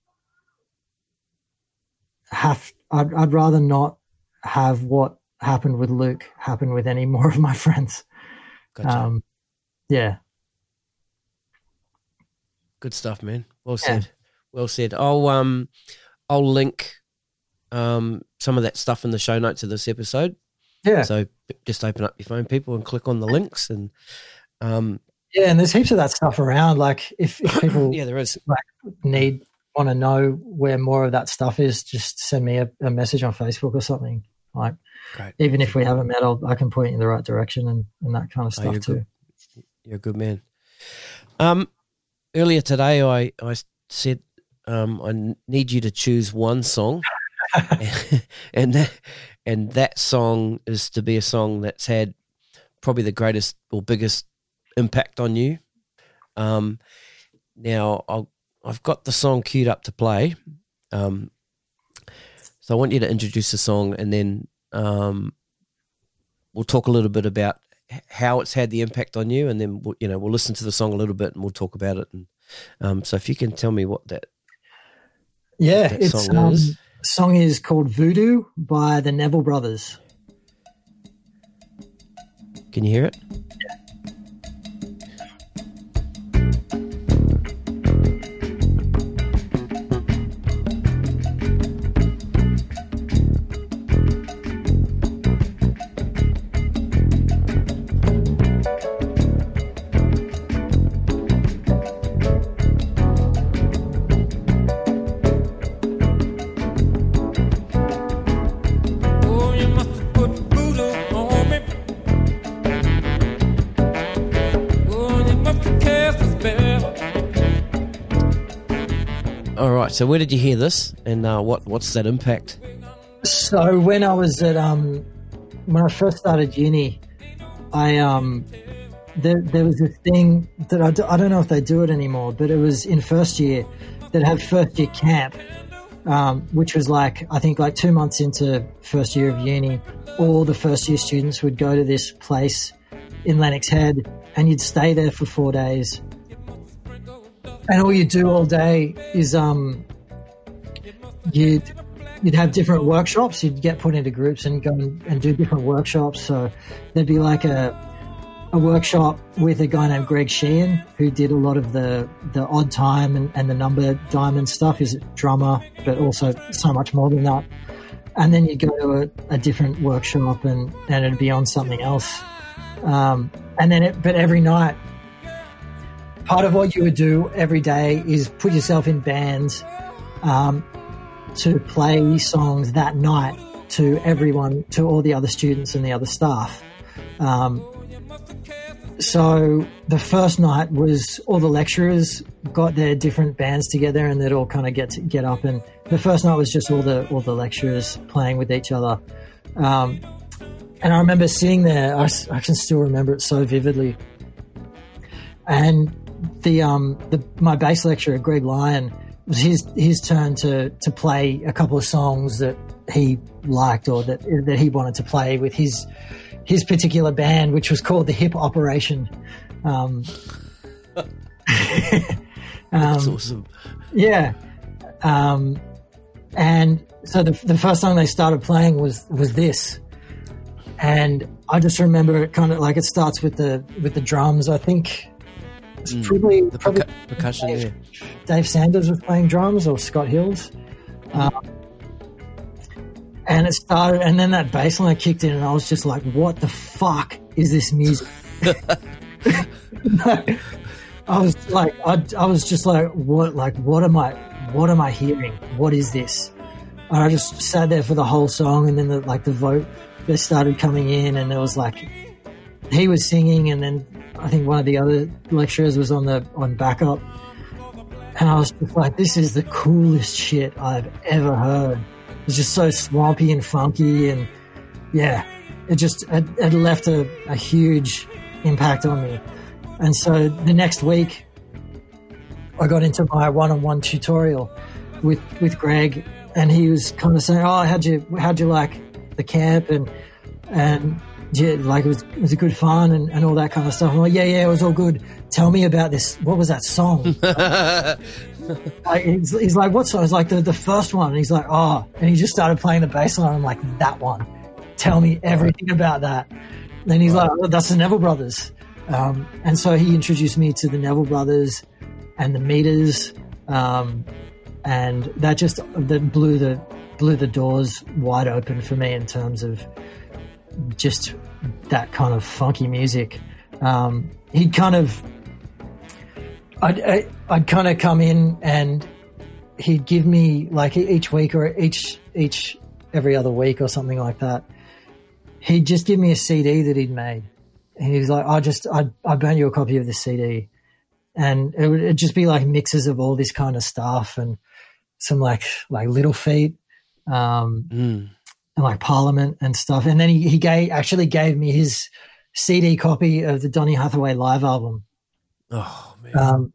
have. I'd I'd rather not have what happened with Luke happen with any more of my <laughs> friends. Gotcha. Um, yeah, Good stuff, man. Well said. Well said. I'll um, I'll link um some of that stuff in the show notes of this episode. yeah, So just open up your phone, people, and click on the links. And um, yeah. And there's heaps of that stuff around. Like if, if <coughs> people yeah, there is. like need want to know where more of that stuff is, just send me a, a message on Facebook or something. Like Great. even if we haven't met, I'll, I can point you in the right direction and, and that kind of Oh, stuff you're too. good. You're a good man. Um, earlier today, I I said um, I need you to choose one song, <laughs> and that and that song is to be a song that's had probably the greatest or biggest impact on you. Um, now I'll, I've got the song queued up to play. Um, so I want you to introduce the song, and then um, we'll talk a little bit about how it's had the impact on you, and then we'll, you know we'll listen to the song a little bit and we'll talk about it. And um, so if you can tell me what that Yeah, that it's song is. song is called Voodoo by the Neville Brothers. can you hear it? Oh, So where did you hear this, and uh, what what's that impact? So when I was at um when I first started uni, I um there there was this thing that I, do, I don't know if they do it anymore, but it was in first year that had first year camp, um, which was like I think like two months into first year of uni, all the first year students would go to this place in Lennox Head, and you'd stay there for four days, and all you do all day is um you'd you'd have different workshops. You'd get put into groups and go and, do different workshops. So there'd be like a a workshop with a guy named Greg Sheehan who did a lot of the the odd time and, and the number diamond stuff. He's a drummer, but also so much more than that. And then you'd go to a, a different workshop and and it'd be on something else. Um, and then it, but every night. Part of what you would do every day is put yourself in bands um, to play songs that night to everyone, to all the other students and the other staff. Um, so the first night was all the lecturers got their different bands together and they'd all kind of get to, get up and the first night was just all the all the lecturers playing with each other. Um, and I remember sitting there. I can still remember it so vividly. And the um the my bass lecturer Greg Lyon it was his his turn to to play a couple of songs that he liked or that that he wanted to play with his his particular band, which was called the Hip Operation. Um, <laughs> That's awesome. yeah, um, and so the the first song they started playing was was this, and I just remember it kind of like it starts with the with the drums. I think it's probably The probably percu- percussion, yeah. Dave Sanders was playing drums or Scott Hills. Um, and it started, and then that bass line kicked in, and I was just like, what the fuck is this music? <laughs> <laughs> I was like, I, I was just like, what, like, what am I, what am I hearing? What is this? And I just sat there for the whole song, and then the, like the vote that started coming in, and it was like, he was singing, and then I think one of the other lecturers was on the on backup, and I was just like, "This is the coolest shit I've ever heard." It's just so swampy and funky, and yeah, it just it, it left a, a huge impact on me. And so the next week, I got into my one-on-one tutorial with with Greg, and he was kind of saying, "Oh, how'd you how'd you like the camp?" and and yeah, like it was, it was a good fun and, and all that kind of stuff. I'm like, yeah, yeah, it was all good. Tell me about this. What was that song? <laughs> like, he's, he's like, what song? I was like, the, the first one. And he's like, oh, and he just started playing the bass line. I'm like, that one. Tell me everything about that. Then he's like, oh, that's the Neville Brothers. Um, and so he introduced me to the Neville Brothers and the Meters. Um, and that just that blew the blew the doors wide open for me in terms of just that kind of funky music. Um, he'd kind of, I'd, I'd kind of come in and he'd give me like each week or each each every other week or something like that. He'd just give me a CD that he'd made, and he was like, "I just I I burnt you a copy of this CD," and it would just be like mixes of all this kind of stuff and some like like Little Feat. Um, Mm. And like Parliament and stuff. And then he, he gave actually gave me his CD copy of the Donny Hathaway live album. Oh man. Um,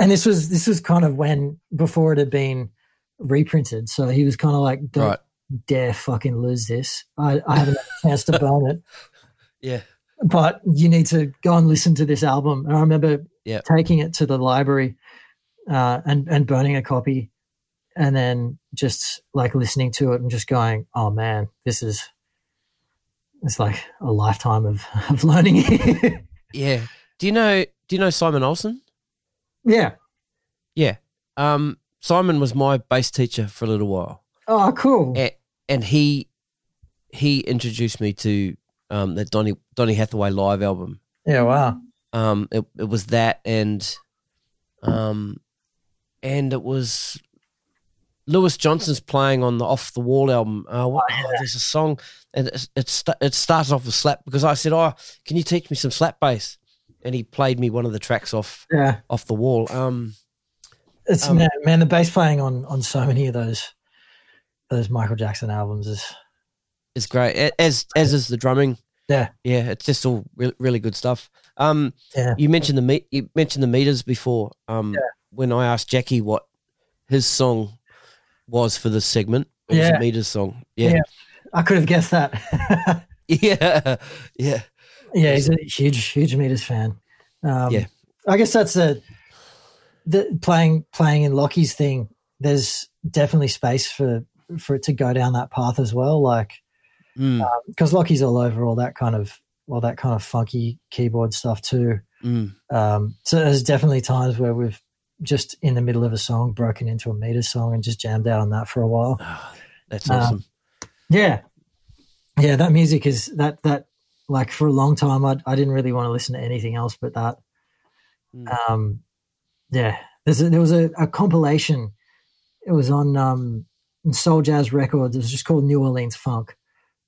and this was this was kind of when before it had been reprinted. So he was kind of like, "Don't right. dare fucking lose this. I, I haven't had a chance to burn it, <laughs> Yeah. but you need to go and listen to this album." And I remember Yeah. taking it to the library uh, and and burning a copy, and then just like listening to it and just going, "Oh man, this is." It's like a lifetime of, <laughs> of learning. Yeah. Do you know do you know Simon Olsen? yeah. Yeah. Um Simon was my bass teacher for a little while. Oh, cool. and, and he he introduced me to um the Donny Donny Hathaway live album. Yeah. Wow. Um it, it was that and um and it was Louis Johnson's playing on the Off the Wall album. Uh, what, oh, there's a song, and it it, it starts off with slap because I said, "Oh, can you teach me some slap bass?" And he played me one of the tracks off Yeah. off the wall. Um, It's Um, man, man, the bass playing on on so many of those those Michael Jackson albums is is great, as as is the drumming. yeah Yeah, it's just all re- really good stuff. Um, Yeah. you mentioned the me- you mentioned the meters before. Um, Yeah. when I asked Jackie what his song was for this segment, it was Yeah. a meters song. Yeah, I could have guessed that. <laughs> yeah, yeah, yeah, he's a huge huge meters fan. Um, Yeah. I guess that's the the playing playing in Lachy's thing. There's definitely space for for it to go down that path as well. Like Mm, because Lachy's all over all that kind of all that kind of funky keyboard stuff too. mm. Um, so there's definitely times where we've just in the middle of a song broken into a meter song and just jammed out on that for a while. Ah, that's Um, awesome. Yeah, yeah, that music is that that like for a long time I I didn't really want to listen to anything else but that. Mm. Um, yeah, there's a, there was a, a compilation. It was on um, Soul Jazz Records. It was just called New Orleans Funk,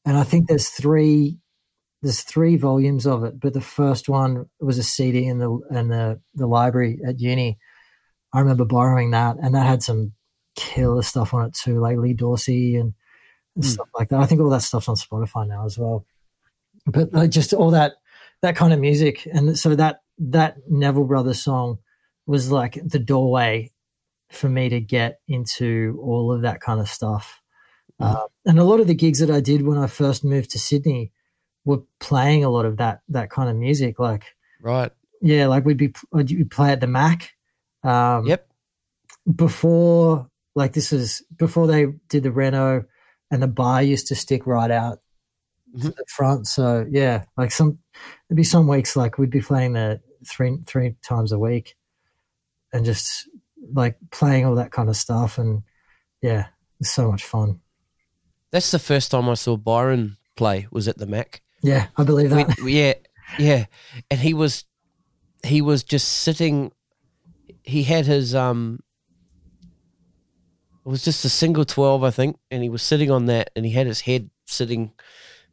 and I think there's three there's three volumes of it. But the first one was a CD in the in the the library at uni. I remember borrowing that, and that had some killer stuff on it too, like Lee Dorsey and, and Mm. stuff like that. I think all that stuff's on Spotify now as well. But like just all that that kind of music, and so that that Neville Brothers song was like the doorway for me to get into all of that kind of stuff. Mhm. Uh, and a lot of the gigs that I did when I first moved to Sydney were playing a lot of that that kind of music. Like Right. yeah, like we'd be we'd play at the Mac. Um, Yep. Before like this is before they did the reno, and the bar used to stick right out to Mhm. the front. So yeah, like some there'd be some weeks like we'd be playing there three three times a week, and just like playing all that kind of stuff. And yeah, it's so much fun. That's the first time I saw Byron play. Was at the Mac. Yeah, I believe that. we- <laughs> yeah, yeah, and he was he was just sitting. He had his um. It was just a single twelve, I think, and he was sitting on that, and he had his head sitting,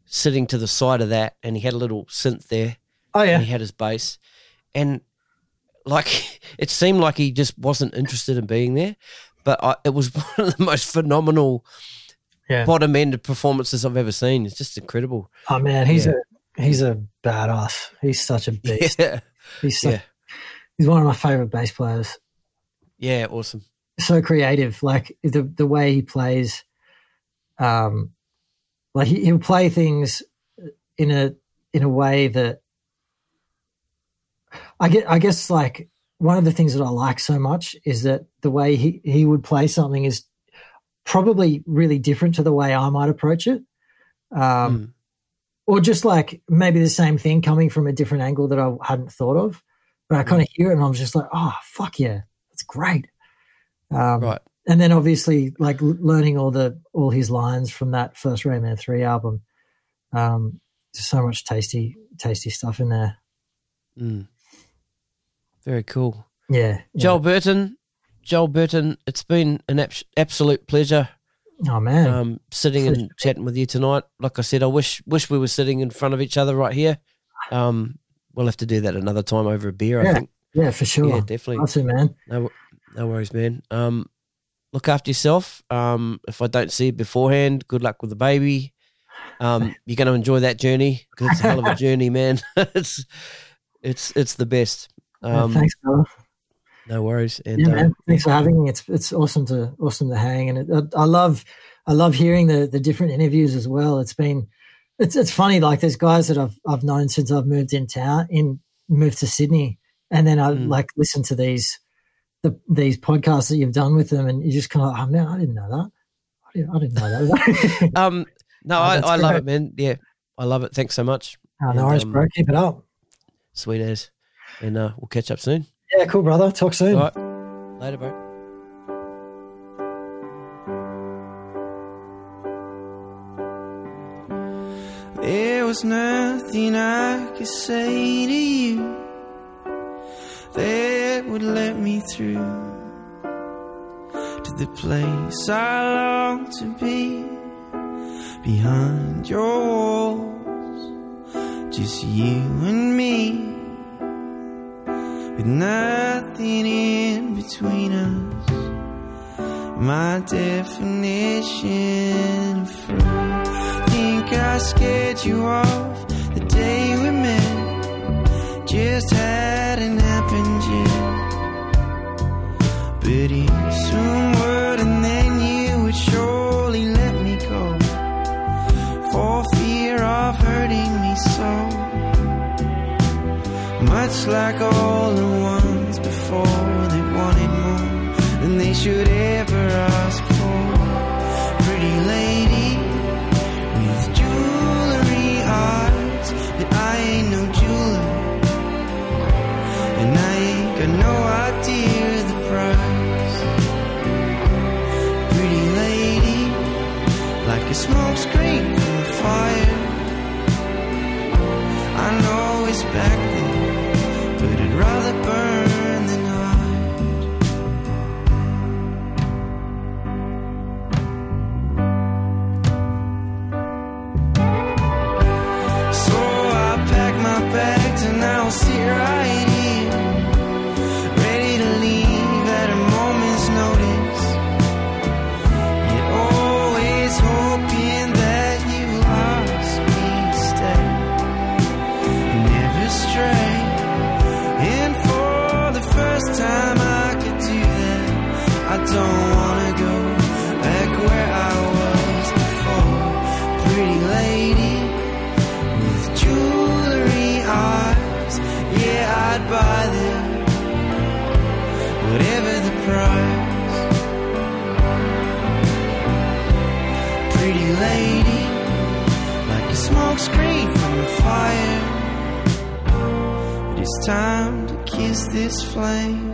sitting to the side of that, and he had a little synth there, oh and yeah, he had his bass, and like <laughs> it seemed like he just wasn't interested in being there, but I, it was <laughs> one of the most phenomenal yeah. bottom end performances I've ever seen. It's just incredible. Oh man, he's Yeah. a he's a badass. He's such a beast. <laughs> Yeah, He's such, yeah, he's one of my favorite bass players. yeah, awesome. So creative, like the the way he plays. Um, like he, he'll play things in a in a way that I get. I guess like one of the things that I like so much is that the way he he would play something is probably really different to the way I might approach it. Um, Mm. or just like maybe the same thing coming from a different angle that I hadn't thought of. But I kind of hear it and I'm just like, oh, fuck yeah, that's great. Um, Right. And then obviously like learning all the all his lines from that first Ray Mann 3 album. Um, there's so much tasty, tasty stuff in there. Mm. Very cool. Yeah. yeah. Joel Burton, Joel Burton, it's been an abs- absolute pleasure Oh, man. um, sitting and chatting with you tonight. Like I said, I wish wish we were sitting in front of each other right here. Um, we'll have to do that another time over a beer. I think. yeah, for sure. Yeah, definitely. To, man. No, no worries, man. Um, look after yourself. Um, if I don't see you beforehand, good luck with the baby. Um, <laughs> you're going to enjoy that journey because it's a hell of a <laughs> journey, man. <laughs> it's it's it's the best. Yeah, Um, thanks, brother. no worries. And yeah, um, man. Thanks for having me. It's it's awesome to awesome to hang, and it, I, I love I love hearing the the different interviews as well. It's been it's it's funny like there's guys that I've I've known since I've moved in town in moved to Sydney, and then I Mm. like listen to these the these podcasts that you've done with them, and you just kind of oh man, I didn't know that. I didn't, I didn't know that. <laughs> um, no, Oh, I, I love it, man. Yeah, I love it. Thanks so much. oh, no worries, um, bro. Keep it up. Sweet as. And uh, we'll catch up soon. Yeah, cool, brother. Talk soon. All right. Later, bro. Was nothing I could say to you that would let me through to the place I long to be behind your walls. Just you and me, with nothing in between us. My definition of free think I scared you off the day we met. Just hadn't happened yet. But you soon would, and then you would surely let me go. For fear of hurting me so. Much like all the ones before that wanted more than they should ever time to kiss this flame.